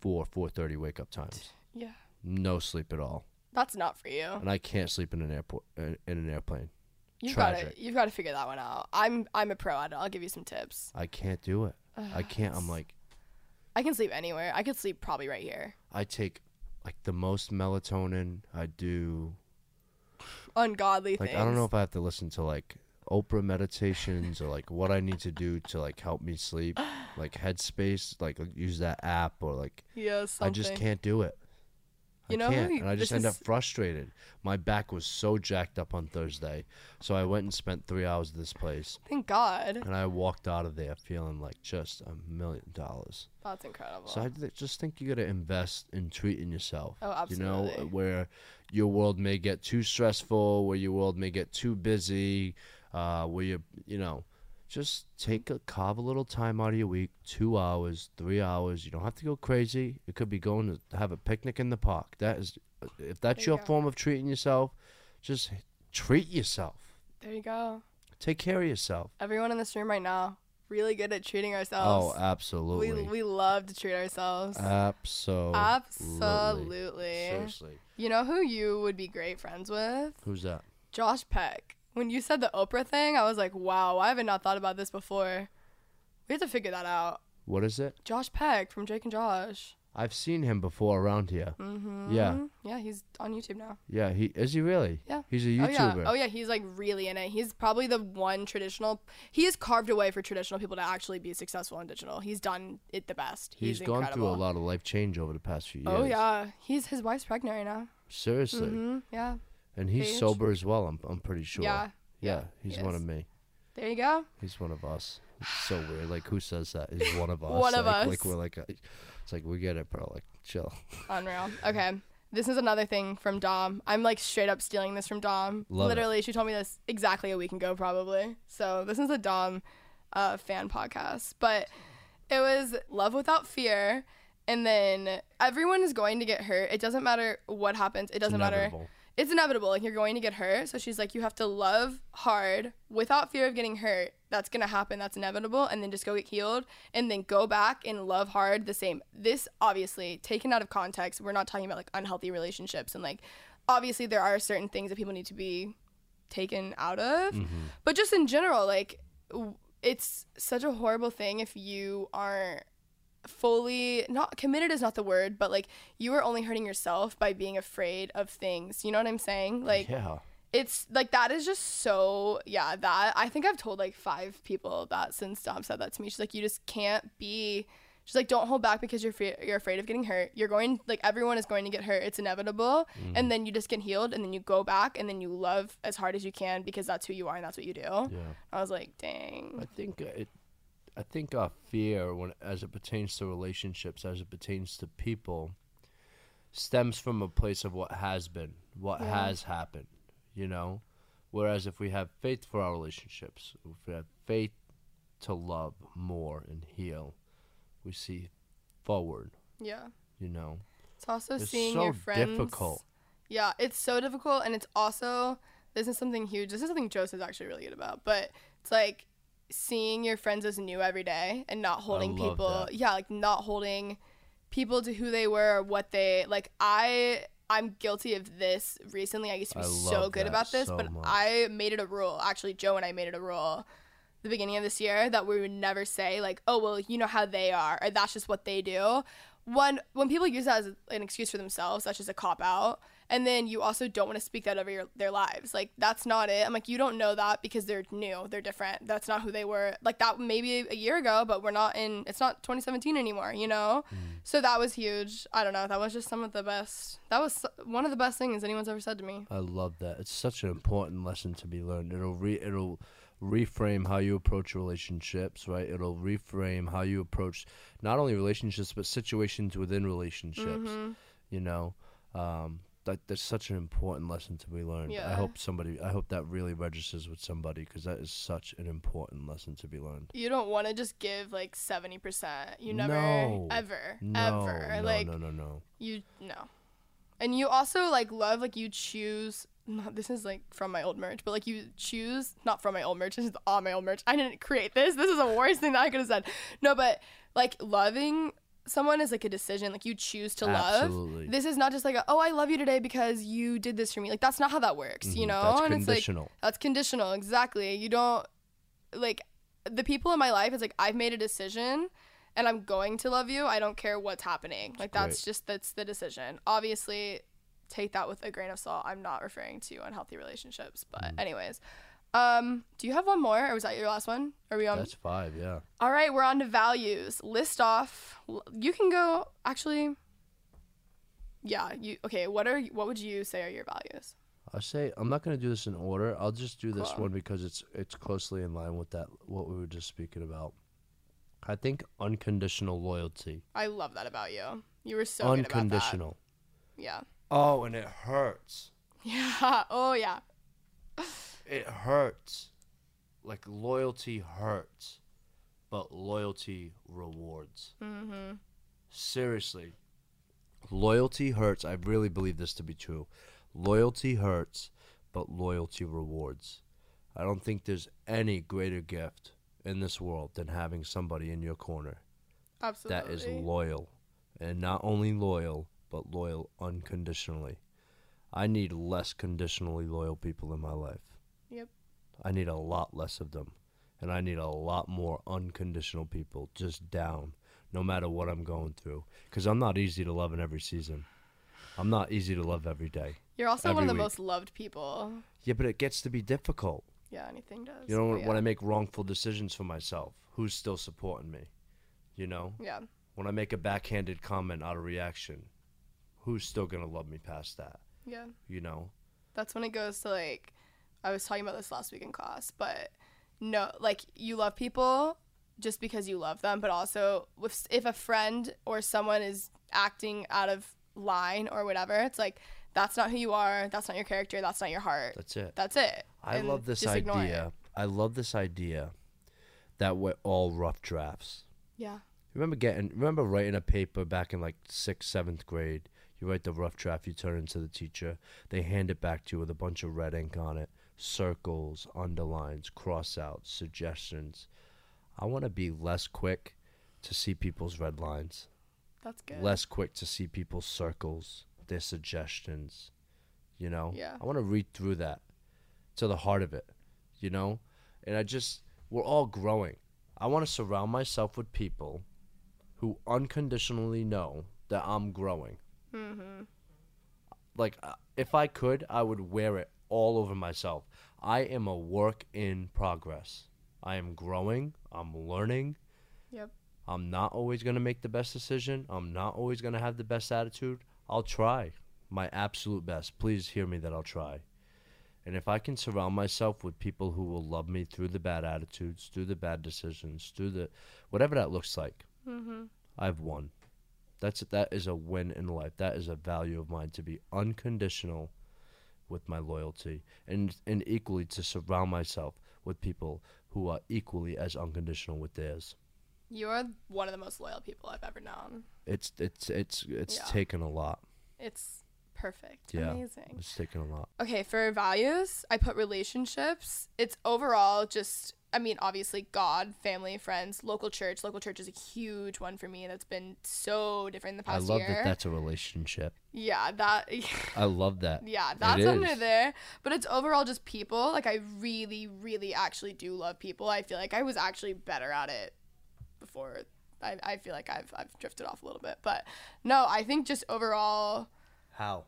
four four thirty wake up times, Yeah. no sleep at all, That's not for you. and I can't sleep in an airport in, in an airplane. You've got to you've got to figure that one out. I'm I'm a pro at it. I'll give you some tips. I can't do it. I can't. I'm like, I can sleep anywhere. I could sleep probably right here. I take like the most melatonin. I do Ungodly Like things. I don't know if I have to listen to like Oprah meditations or like what I need to do to like help me sleep, like Headspace, like use that app or like Yeah, something. I just can't do it. You I know can't, and I just end up frustrated. My back was so jacked up on Thursday, so I went and spent three hours at this place, Thank God. and I walked out of there feeling like just a million dollars. That's incredible. So I just think you got to invest in treating yourself. Oh, absolutely. You know, where your world may get too stressful, where your world may get too busy, uh, where you, you know, just take a carve a little time out of your week, two hours, three hours. You don't have to go crazy. It could be going to have a picnic in the park. That is, uh, if that's There your go. form of treating yourself, just treat yourself. there you go. Take care of yourself. Everyone in this room right now, really good at treating ourselves. Oh, absolutely. we we love to treat ourselves. absolutely. Absolutely. Seriously. You know who you would be great friends with? Who's that? Josh Peck. When you said the Oprah thing, I was like, wow, I haven't not thought about this before. We have to figure that out. What is it? Josh Peck from Jake and Josh. I've seen him before around here. Mm-hmm. Yeah, Yeah, he's on YouTube now. yeah. He is he really? Yeah. He's a Oh yeah. YouTuber. Oh yeah, he's like really in it. He's probably the one traditional. He has carved a way for traditional people to actually be successful in digital. He's done it the best. He's, He's gone through a lot of life change over the past few years. Oh yeah, he's his wife's pregnant right now. Seriously. hmm Yeah. And he's Paige. sober as well. I'm I'm pretty sure. Yeah. Yeah. He's he one of me. There you go. He's one of us. It's so weird. Like who says that? He's one of us. One of like, us. Like we're like, a, it's like we get it, bro. Like chill. Unreal. Okay. This is another thing from Dom. I'm like straight up stealing this from Dom. Love it. Literally, she told me this exactly a week ago, probably. So this is a Dom uh, fan podcast. But it was love without fear. And then everyone is going to get hurt. It doesn't matter what happens. It doesn't matter. It's inevitable. Like you're going to get hurt. So she's like, you have to love hard without fear of getting hurt. That's gonna happen. That's inevitable. And then just go get healed. And then go back and love hard the same. This obviously taken out of context. We're not talking about like unhealthy relationships and like obviously there are certain things that people need to be taken out of. Mm-hmm. But just in general, like w- it's such a horrible thing if you aren't fully not committed is not the word but like you are only hurting yourself by being afraid of things. You know what i'm saying? Like yeah. it's like that is just so yeah that i think i've told like five people that since dom said that to me. She's like you just can't be she's like don't hold back because you're fe- you're afraid of getting hurt. You're going like everyone is going to get hurt. It's inevitable. Mm. And then you just get healed and then you go back and then you love as hard as you can because that's who you are and that's what you do. Yeah. i was like dang. I think it. I think our fear, when as it pertains to relationships, as it pertains to people, stems from a place of what has been, what Yeah. has happened. You know, whereas if we have faith for our relationships, if we have faith to love more and heal, we see forward. yeah You know, it's also it's seeing so your friends difficult. Yeah, it's so difficult, and it's also this is something huge. This is something Joseph's actually really good about, but it's like seeing your friends as new every day and not holding people. that. Yeah, like not holding people to who they were or what they like. I I'm guilty of this recently. I used to be so good about this, so but much. I made it a rule. Actually, Joe and I made it a rule. The beginning of this year that we would never say like, oh well, you know how they are, or that's just what they do. when when people use that as an excuse for themselves, that's just a cop out. And then you also don't want to speak that over your, their lives. Like that's not it. I'm like you don't know that because they're new, they're different. That's not who they were. Like that maybe a year ago, but we're not in. It's not 2017 anymore. You know. So that was huge. I don't know. That was just some of the best. That was one of the best things anyone's ever said to me. I love that. It's such an important lesson to be learned. It'll re it'll reframe how you approach relationships, right? It'll reframe how you approach not only relationships but situations within relationships. Mm-hmm. You know, um, that that's such an important lesson to be learned. Yeah. I hope somebody, I hope that really registers with somebody because that is such an important lesson to be learned. You don't want to just give like 70%. You never No. ever No, ever no, like no, no, no. you no and you also like love like you choose not, this is like from my old merch but like you choose not from my old merch this is on my old merch i didn't create this this is the worst thing that i could have said no but like loving someone is like a decision like you choose to Absolutely. love this is not just like a, oh i love you today because you did this for me like that's not how that works you know Mm-hmm. That's and conditional. it's like that's conditional exactly you don't like the people in my life it's like i've made a decision and i'm going to love you i don't care what's happening like that's great. just that's the decision obviously take that with a grain of salt i'm not referring to unhealthy relationships but Mm. anyways Um, do you have one more, or was that your last one? Are we on? That's five. Yeah. All right, we're on to values. List off. You can go. Actually, yeah. You okay? What are what would you say are your values? I say I'm not gonna do this in order. I'll just do this Cool. one because it's it's closely in line with that what we were just speaking about. I think unconditional loyalty. I love that about you. You were so good about that. unconditional. Yeah. Oh, and it hurts. Yeah. Oh yeah. It hurts. Like loyalty hurts, but loyalty rewards. Mm-hmm. Seriously. Loyalty hurts. I really believe this to be true. Loyalty hurts, but loyalty rewards. I don't think there's any greater gift in this world than having somebody in your corner Absolutely. that is loyal. And not only loyal, but loyal unconditionally. I need less conditionally loyal people in my life. Yep. I need a lot less of them. And I need a lot more unconditional people just down, no matter what I'm going through. Because I'm not easy to love in every season. I'm not easy to love every day. You're also one of the week. most loved people. Yeah, but it gets to be difficult. Yeah, anything does. You know, when, when. I make wrongful decisions for myself, who's still supporting me? You know? Yeah. When I make a backhanded comment out of reaction, who's still going to love me past that? Yeah. You know? That's when it goes to like I was talking about this last week in class, but no, like you love people just because you love them, but also if if a friend or someone is acting out of line or whatever, it's like that's not who you are, that's not your character, that's not your heart. That's it. That's it. I And love this just ignore it. idea. I love this idea that we're all rough drafts. Yeah. Remember getting remember writing a paper back in like sixth, seventh grade. You write the rough draft, you turn it into the teacher. They hand it back to you with a bunch of red ink on it. Circles, underlines, cross outs, suggestions. I wanna be less quick to see people's red lines. That's good. Less quick to see people's circles, their suggestions. You know? Yeah. I wanna read through that to the heart of it. You know? And I just we're all growing. I want to surround myself with people who unconditionally know that I'm growing. Mhm. Like, uh, if I could, I would wear it all over myself. I am a work in progress. I am growing. I'm learning. Yep. I'm not always going to make the best decision. I'm not always going to have the best attitude. I'll try my absolute best. Please hear me that I'll try. And if I can surround myself with people who will love me through the bad attitudes, through the bad decisions, through the whatever that looks like, Mhm. I've won. That's that is a win in life. That is a value of mine to be unconditional with my loyalty and and equally to surround myself with people who are equally as unconditional with theirs. You are one of the most loyal people I've ever known. It's it's it's it's Yeah. taken a lot. It's perfect. Yeah. Amazing. It's taken a lot. Okay, for values, I put relationships. It's overall just, I mean, obviously God, family, friends, local church. Local church is a huge one for me. That's been so different in the past year. I love year. that that's a relationship. yeah, that. I love that. Yeah, that's under there. But it's overall just people. Like I really, really actually do love people. I feel like I was actually better at it before. I, I feel like I've I've drifted off a little bit. But no, I think just overall How?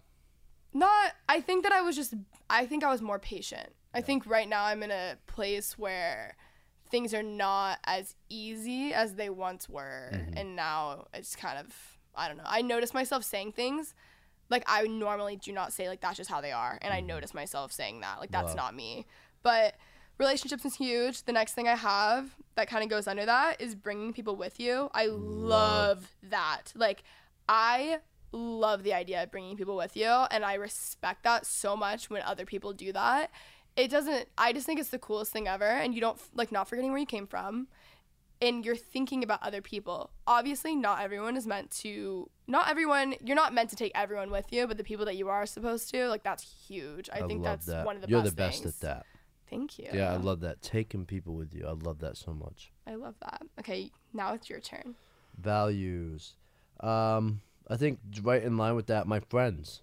not i think that i was just i think i was more patient i think right now i'm in a place where things are not as easy as they once were. Mm-hmm. And now it's kind of i don't know i notice myself saying things. Like i normally do not say like that's just how they are. And i mm-hmm. notice myself saying that. Like that's not me. But relationships is huge. The next thing i have that kind of goes under that is bringing people with you. I love that. Like i love the idea of bringing people with you. And i respect that so much when other people do that it doesn't i just think it's the coolest thing ever and you don't like not forgetting where you came from and you're thinking about other people obviously not everyone is meant to not everyone you're not meant to take everyone with you but the people that you are supposed to like that's huge i, think that's that. one of the best. You're best the best things. at that. thank you Yeah, I love that. Taking people with you. I love that so much. i love that okay now it's your turn Values. Um, I think right in line with that, my friends.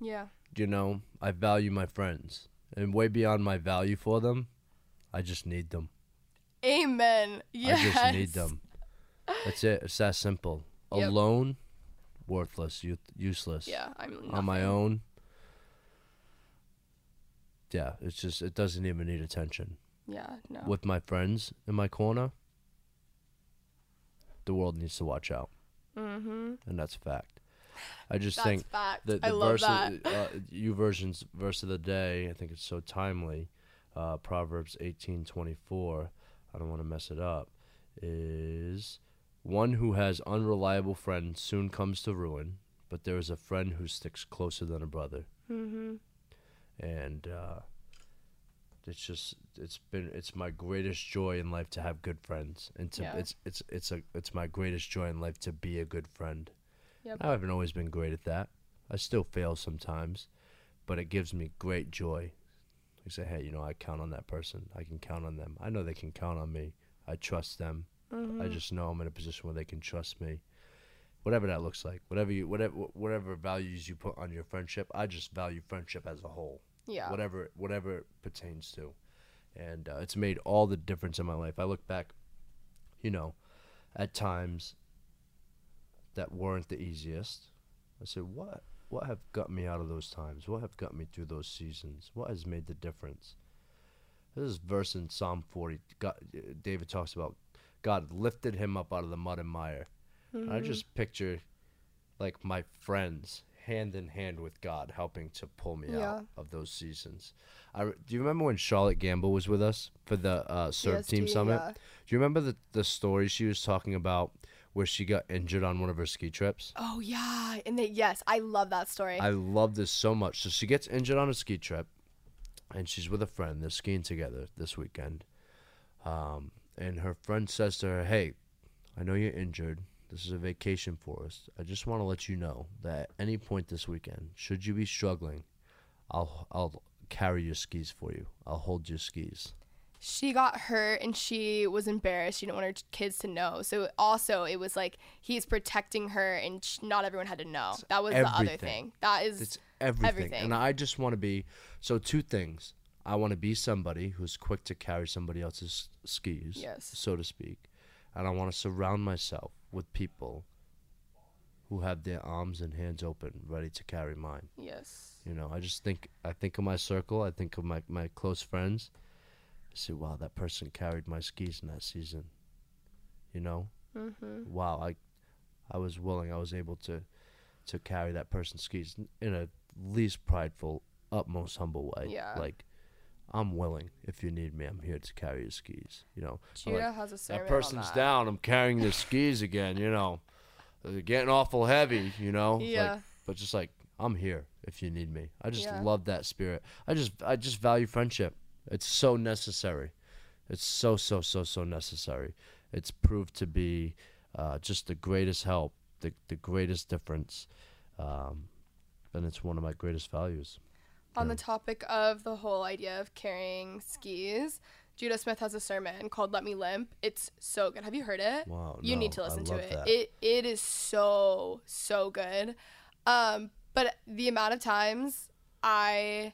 yeah you know, I value my friends. And way beyond my value for them, I just need them. amen yes. I just need them. That's it. It's that simple. Yep. Alone, worthless, useless. yeah i'm On my own, yeah, it's just it doesn't even need attention. Yeah, no. With my friends in my corner, the world needs to watch out, mm-hmm. and that's a fact. I just That's think fact. the, the I love verse that. Of, uh, YouVersion's verse of the day. I think it's so timely. Uh, Proverbs eighteen twenty four. I don't want to mess it up. Is one who has unreliable friends soon comes to ruin, but there is a friend who sticks closer than a brother. mm-hmm. And uh, it's just it's been it's my greatest joy in life to have good friends, and to Yeah. it's it's it's a it's my greatest joy in life to be a good friend. Yep. I haven't always been great at that. I still fail sometimes, but it gives me great joy. I say, hey, you know, I count on that person. I can count on them. I know they can count on me. I trust them. Mm-hmm. I just know I'm in a position where they can trust me. Whatever that looks like, whatever you, whatever, whatever values you put on your friendship, I just value friendship as a whole. Yeah. Whatever, whatever it pertains to, and uh, it's made all the difference in my life. I look back, you know, at times that weren't the easiest. I said, what, what have got me out of those times? What have got me through those seasons? What has made the difference? This is verse in Psalm 40. God, David talks about God lifted him up out of the mud and mire. And I just picture like my friends hand in hand with God helping to pull me Yeah. out of those seasons. I do you remember when Charlotte Gambill was with us for the uh, Serve Team Summit? yeah. Do you remember the the story she was talking about where she got injured on one of her ski trips? Oh yeah, and they, yes, I love that story. I love this so much. So she gets injured on a ski trip, and she's with a friend. They're skiing together this weekend. Um, and her friend says to her, "Hey, I know you're injured. This is a vacation for us. I just want to let you know that at any point this weekend, should you be struggling, I'll I'll carry your skis for you. I'll hold your skis." She got hurt and she was embarrassed. She didn't want her kids to know. So also, it was like he's protecting her, and sh- not everyone had to know. That was the other thing. That is It's everything. everything. And I just want to be so two things. I want to be somebody who's quick to carry somebody else's skis, Yes. so to speak. And I want to surround myself with people who have their arms and hands open, ready to carry mine. yes. You know, I just think I think of my circle, I think of my, my close friends. I say, wow, that person carried my skis in that season. You know? Mm-hmm. wow, I, I was willing, I was able to, to carry that person's skis in a least prideful, utmost humble way. Yeah. Like, I'm willing. If you need me, I'm here to carry your skis. You know, Judah like, has a sermon that person's that. down. I'm carrying their skis again. You know, they're getting awful heavy. You know, Yeah. Like, but just like I'm here if you need me. I just Yeah. love that spirit. I just I just value friendship. It's so necessary. It's so so so so necessary. It's proved to be uh, just the greatest help, the the greatest difference, um, and it's one of my greatest values. On the topic of the whole idea of carrying skis, Judah Smith has a sermon called "Let Me Limp." It's so good. Have you heard it? Wow, you need to listen to it. that. It it is so so good. Um, but the amount of times I,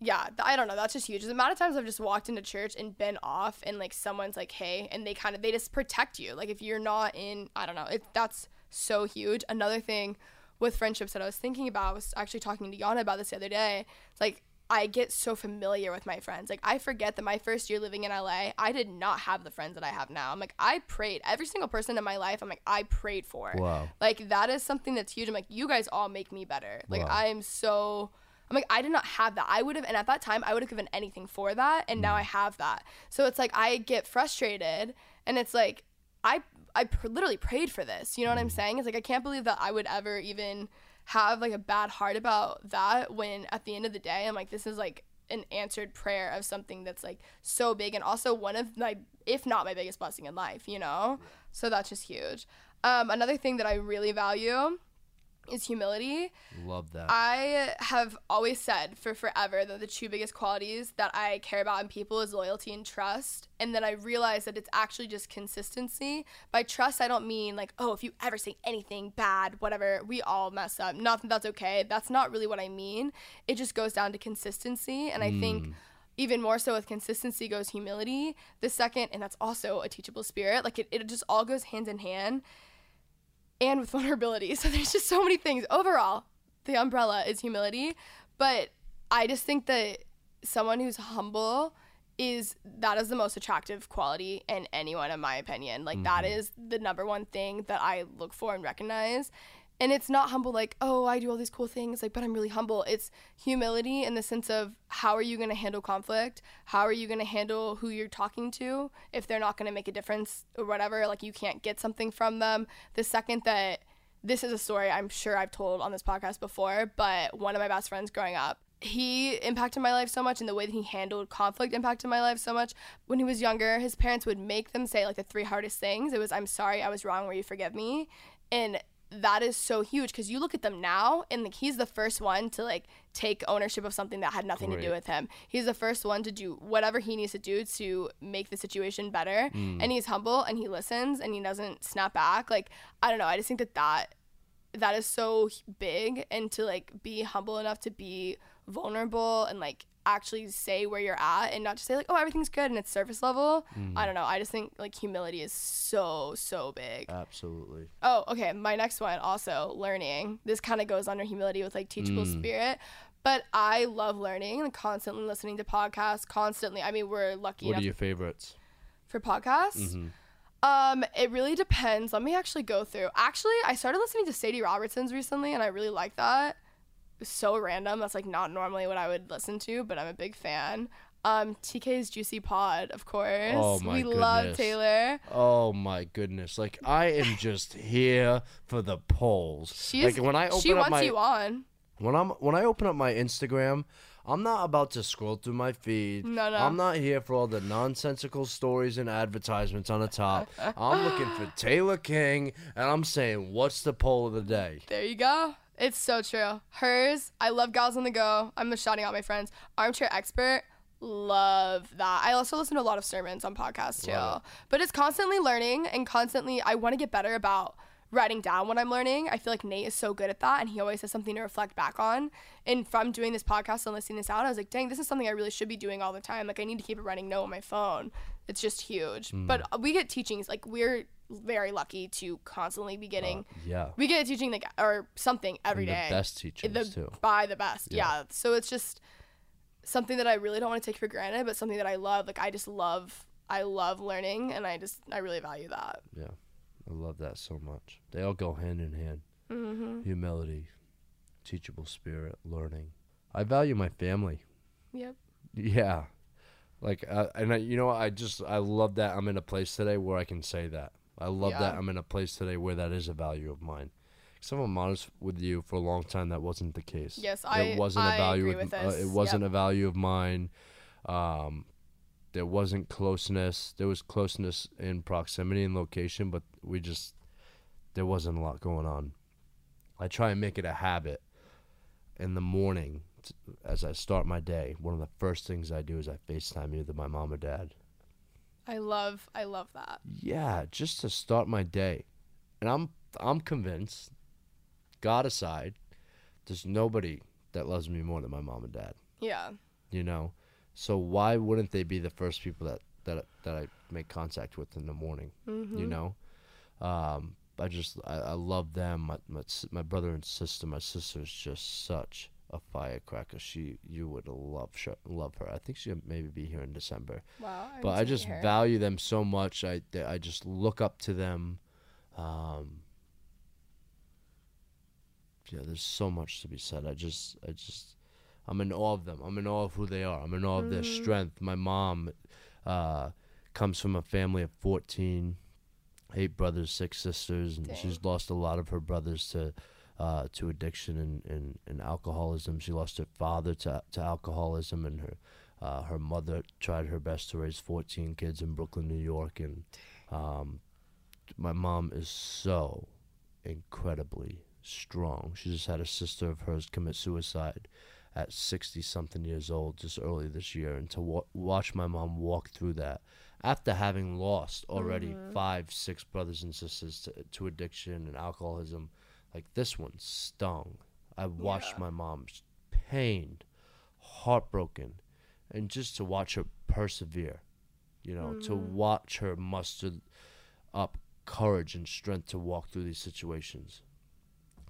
yeah, I don't know. That's just huge. The amount of times I've just walked into church and been off, and like someone's like, "Hey," and they kind of they just protect you. Like if you're not in, I don't know. It that's so huge. Another thing with friendships that I was thinking about I was actually talking to Yana about this the other day. It's like I get so familiar with my friends. Like I forget that my first year living in LA, I did not have the friends that I have now. I'm like I prayed every single person in my life. I'm like I prayed for. Wow. Like that is something that's huge. I'm like you guys all make me better. Like Wow. I am so I'm like I did not have that. I would have and at that time I would have given anything for that and now I have that. So it's like I get frustrated and it's like I I pr- literally prayed for this. You know what I'm saying? It's like I can't believe that I would ever even have like a bad heart about that when at the end of the day I'm like this is like an answered prayer of something that's like so big and also one of my if not my biggest blessing in life, you know? So that's just huge. Um, another thing that I really value is humility. Love that. I have always said for forever that the two biggest qualities that I care about in people is loyalty and trust. And then I realized that it's actually just consistency. By trust, I don't mean like, oh, if you ever say anything bad, whatever, we all mess up. Not that that's okay. That's not really what I mean. It just goes down to consistency. And I think mm. even more so with consistency goes humility. The second, and that's also a teachable spirit, like it, it just all goes hand in hand and with vulnerability. So there's just so many things. Overall, the umbrella is humility, but I just think that someone who's humble is that is the most attractive quality in anyone in my opinion like that mm-hmm. is the number one thing that i look for and recognize and it's not humble like oh i do all these cool things like but i'm really humble. It's humility in the sense of how are you going to handle conflict? How are you going to handle who you're talking to if they're not going to make a difference or whatever? Like you can't get something from them. The second that this is a story i'm sure i've told on this podcast before but one of my best friends growing up he impacted my life so much and the way that he handled conflict impacted my life so much. When he was younger his parents would make them say like the three hardest things. It was i'm sorry i was wrong will you forgive me? And that is so huge because you look at them now and like he's the first one to like take ownership of something that had nothing to do with him. He's the first one to do whatever he needs to do to make the situation better. Mm. And he's humble and he listens and he doesn't snap back. Like i don't know i just think that that that is so big and to like be humble enough to be vulnerable and like actually say where you're at and not just say like oh everything's good and it's surface level. I don't know. I just think like humility is so so big. Absolutely. oh okay. My next one also learning. This kind of goes under humility with like teachable Mm. spirit but i love learning and constantly listening to podcasts constantly. I mean we're lucky What are your favorites? for podcasts? Mm-hmm. um it really depends. Let me actually go through. Actually i started listening to sadie robertson's recently and i really like that so random that's like not normally what i would listen to but i'm a big fan um tk's juicy pod of course Oh, my we love taylor Oh my goodness! Like I am just here for the polls. she's like when I open she up wants my you on when I'm when I open up my Instagram, I'm not about to scroll through my feed. No, no. I'm not here for all the nonsensical stories and advertisements on the top. I'm looking for Taylor King, and I'm saying, what's the poll of the day? There you go. It's so true. Hers, I love Gals on the Go. I'm just shouting out my friends. Armchair Expert, love that. I also listen to a lot of sermons on podcasts too. But it's constantly learning and constantly, I want to get better about writing down what I'm learning. I feel like Nate is so good at that and he always has something to reflect back on. And from doing this podcast and listening this out, I was like, dang, this is something I really should be doing all the time. Like, I need to keep a running note on my phone. It's just huge. Hmm. But we get teachings, like, we're very lucky to constantly be getting Yeah, we get a teaching like or something every And the day. best teachers, the, too. By the best, Yeah. yeah. So it's just something that I really don't want to take for granted, but something that I love. Like I just love, I love learning, and I just I really value that. yeah, I love that so much. They all go hand in hand. Mm-hmm. Humility, teachable spirit, learning. I value my family. Yep. Yeah. Like, uh, and I, you know, I just, I love that I'm in a place today where I can say that. I love that I'm in a place today where that is a value of mine. Because if I'm honest with you, for a long time that wasn't the case. Yes, I- It wasn't a I value. agree of- with uh, it wasn't Yep. a value of mine. Um, there wasn't closeness. There was closeness in proximity and location, but we just there wasn't a lot going on. I try and make it a habit in the morning t- as I start my day. One of the first things I do is I FaceTime either my mom or dad. I love, I love that. Yeah, just to start my day. And I'm I'm convinced, God aside, there's nobody that loves me more than my mom and dad. Yeah. You know, so why wouldn't they be the first people that that that I make contact with in the morning? Mm-hmm. You know, um, I just I, I love them. My, my my brother and sister. My sister is just such a firecracker. She you would love sh- love her. I think she'll maybe be here in December Wow. but I just her. value them so much. I I just look up to them. Um, yeah, there's so much to be said. I just, I just, I'm in awe of them. I'm in awe of who they are. I'm in awe of their Mm-hmm. strength. My mom uh, comes from a family of 14, eight brothers, six sisters, and she's lost a lot of her brothers to. Uh, to addiction and, and, and alcoholism. She lost her father to, to alcoholism, and her uh, her mother tried her best to raise 14 kids in Brooklyn, New York, and um, my mom is so incredibly strong. She just had a sister of hers commit suicide at 60 something years old just early this year, and to wa- watch my mom walk through that after having lost already mm-hmm. five, six brothers and sisters to, to addiction and alcoholism, like this one stung. I watched my mom's pained, heartbroken, and just to watch her persevere, you know, to mm-hmm. watch her muster up courage and strength to walk through these situations.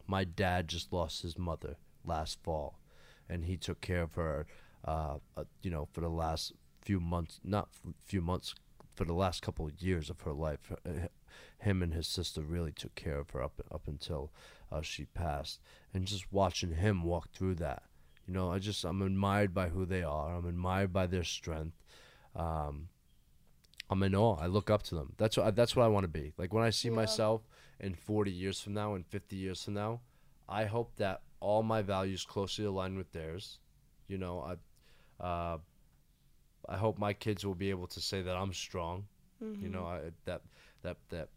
My dad just lost his mother last fall, and he took care of her uh, uh, you know, for the last few months, not f- few months, for the last couple of years of her life. Uh, him and his sister really took care of her up up until uh, she passed, and just watching him walk through that, you know, I just I'm admired by who they are. I'm admired by their strength. Um, I'm in awe. I look up to them. That's what that's what I want to be. Like when I see Yeah. myself in 40 years from now and 50 years from now, I hope that all my values closely align with theirs. You know, I uh, I hope my kids will be able to say that I'm strong. You know, I, that that that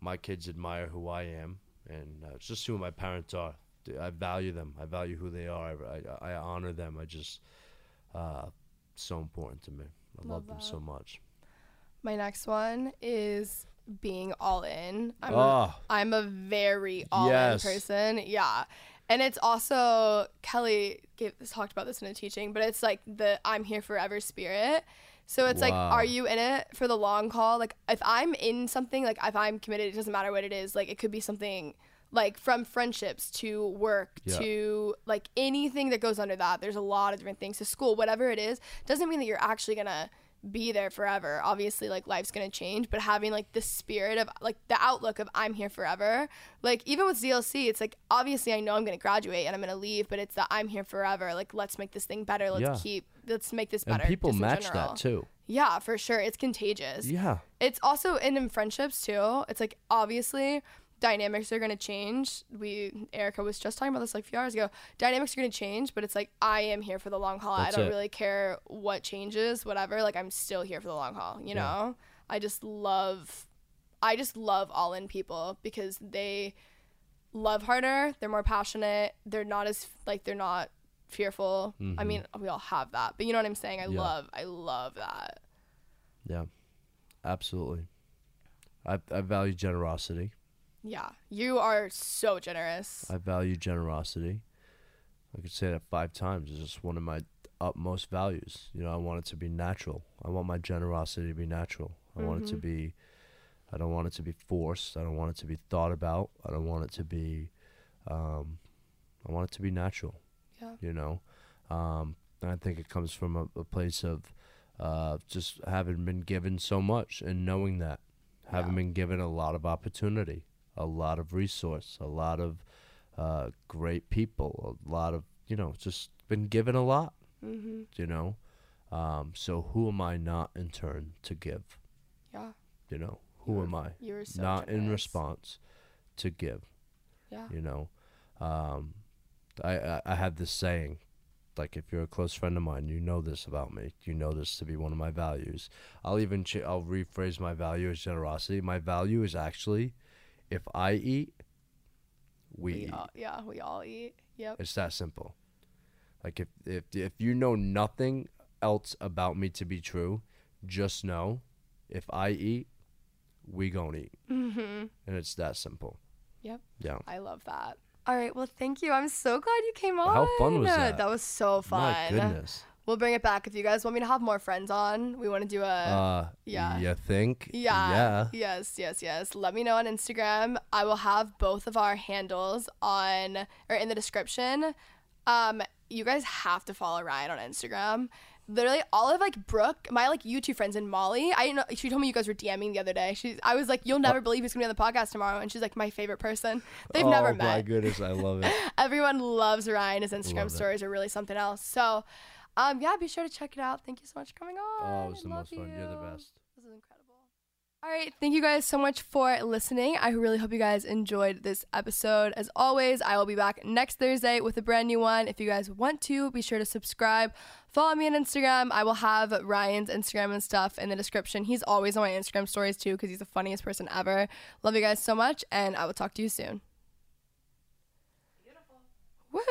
my kids admire who I am, and uh, it's just who my parents are. I value them. I value who they are. I, I, I honor them. I just uh, so important to me. I love, Love them so much. My next one is being all in. I'm, a, Oh. I'm a very all Yes. in person. Yeah. And it's also, Kelly gave, talked about this in a teaching, but it's like the I'm here forever spirit. So it's like, are you in it for the long haul? Like, if I'm in something, like if I'm committed, it doesn't matter what it is. Like, it could be something like from friendships to work Yeah. to like anything that goes under that. There's a lot of different things to school, whatever it is, doesn't mean that you're actually gonna be there forever. Obviously, like life's gonna change, but having like the spirit of like the outlook of I'm here forever. Like even with ZLC, it's like obviously I know I'm gonna graduate and I'm gonna leave, but it's that I'm here forever. Like let's make this thing better. Let's Yeah. keep let's make this And better. people just match that too. Yeah, for sure. It's contagious. Yeah. It's also and in friendships too. It's like obviously dynamics are gonna change. We Erica was just talking about this like a few hours ago. Dynamics are gonna change, but it's like I am here for the long haul. That's I don't it. really care what changes, whatever. Like I'm still here for the long haul. You know. I just love, I just love all in people because they love harder. They're more passionate. They're not as like they're not fearful. I mean, we all have that, but you know what I'm saying. I Mm-hmm. Yeah. love, I love that. Yeah. Absolutely. I I value generosity. Yeah, you are so generous. I value generosity. I could say that five times. It's just one of my utmost values. You know, I want it to be natural. I want my generosity to be natural. I want it to be. I don't want it to be forced. I don't want it to be thought about. I don't want it to be. Um, I want it to be natural. Yeah. You know, um, and I think it comes from a, a place of uh, just having been given so much and knowing that, having Yeah. been given a lot of opportunity, a lot of resource, a lot of uh, great people, a lot of you know, just been given a lot. Mm-hmm. You know, um, so who am I not in turn to give? Yeah, You know, who am I you're so not in response to give? Yeah. You know, um, I, I I have this saying, like if you're a close friend of mine, you know this about me. You know this to be one of my values. I'll even ch- I'll rephrase my value as generosity. My value is actually, if I eat, we, We eat. all, yeah, we all eat. Yep. It's that simple. Like if if if you know nothing else about me to be true, just know if I eat, we gonna eat, Mm-hmm. and it's that simple. Yep. Yeah. I love that. All right. Well, thank you. I'm so glad you came on. How fun was that? That was so fun. My goodness. We'll bring it back if you guys want me to have more friends on. We want to do a. Uh, yeah. You think? Yeah. Yeah. Yes, yes, yes. Let me know on Instagram. I will have both of our handles on or in the description. Um, you guys have to follow Ryan on Instagram. Literally, all of like Brooke, my like YouTube friends, and Molly. I know she told me you guys were DMing the other day. She's, I was like, you'll never believe who's gonna be on the podcast tomorrow, and she's like my favorite person. They've oh never met. Oh my goodness, I love it. Everyone loves Ryan. His Instagram Love it. stories are really something else. So, um, yeah, be sure to check it out. Thank you so much for coming on. Oh, it was the Love most fun. You're the best. This is incredible. All right, thank you guys so much for listening. I really hope you guys enjoyed this episode. As always, I will be back next Thursday with a brand new one. If you guys want to, be sure to subscribe. Follow me on Instagram. I will have Ryan's Instagram and stuff in the description. He's always on my Instagram stories too because he's the funniest person ever. Love you guys so much, and I will talk to you soon. Beautiful. Woohoo!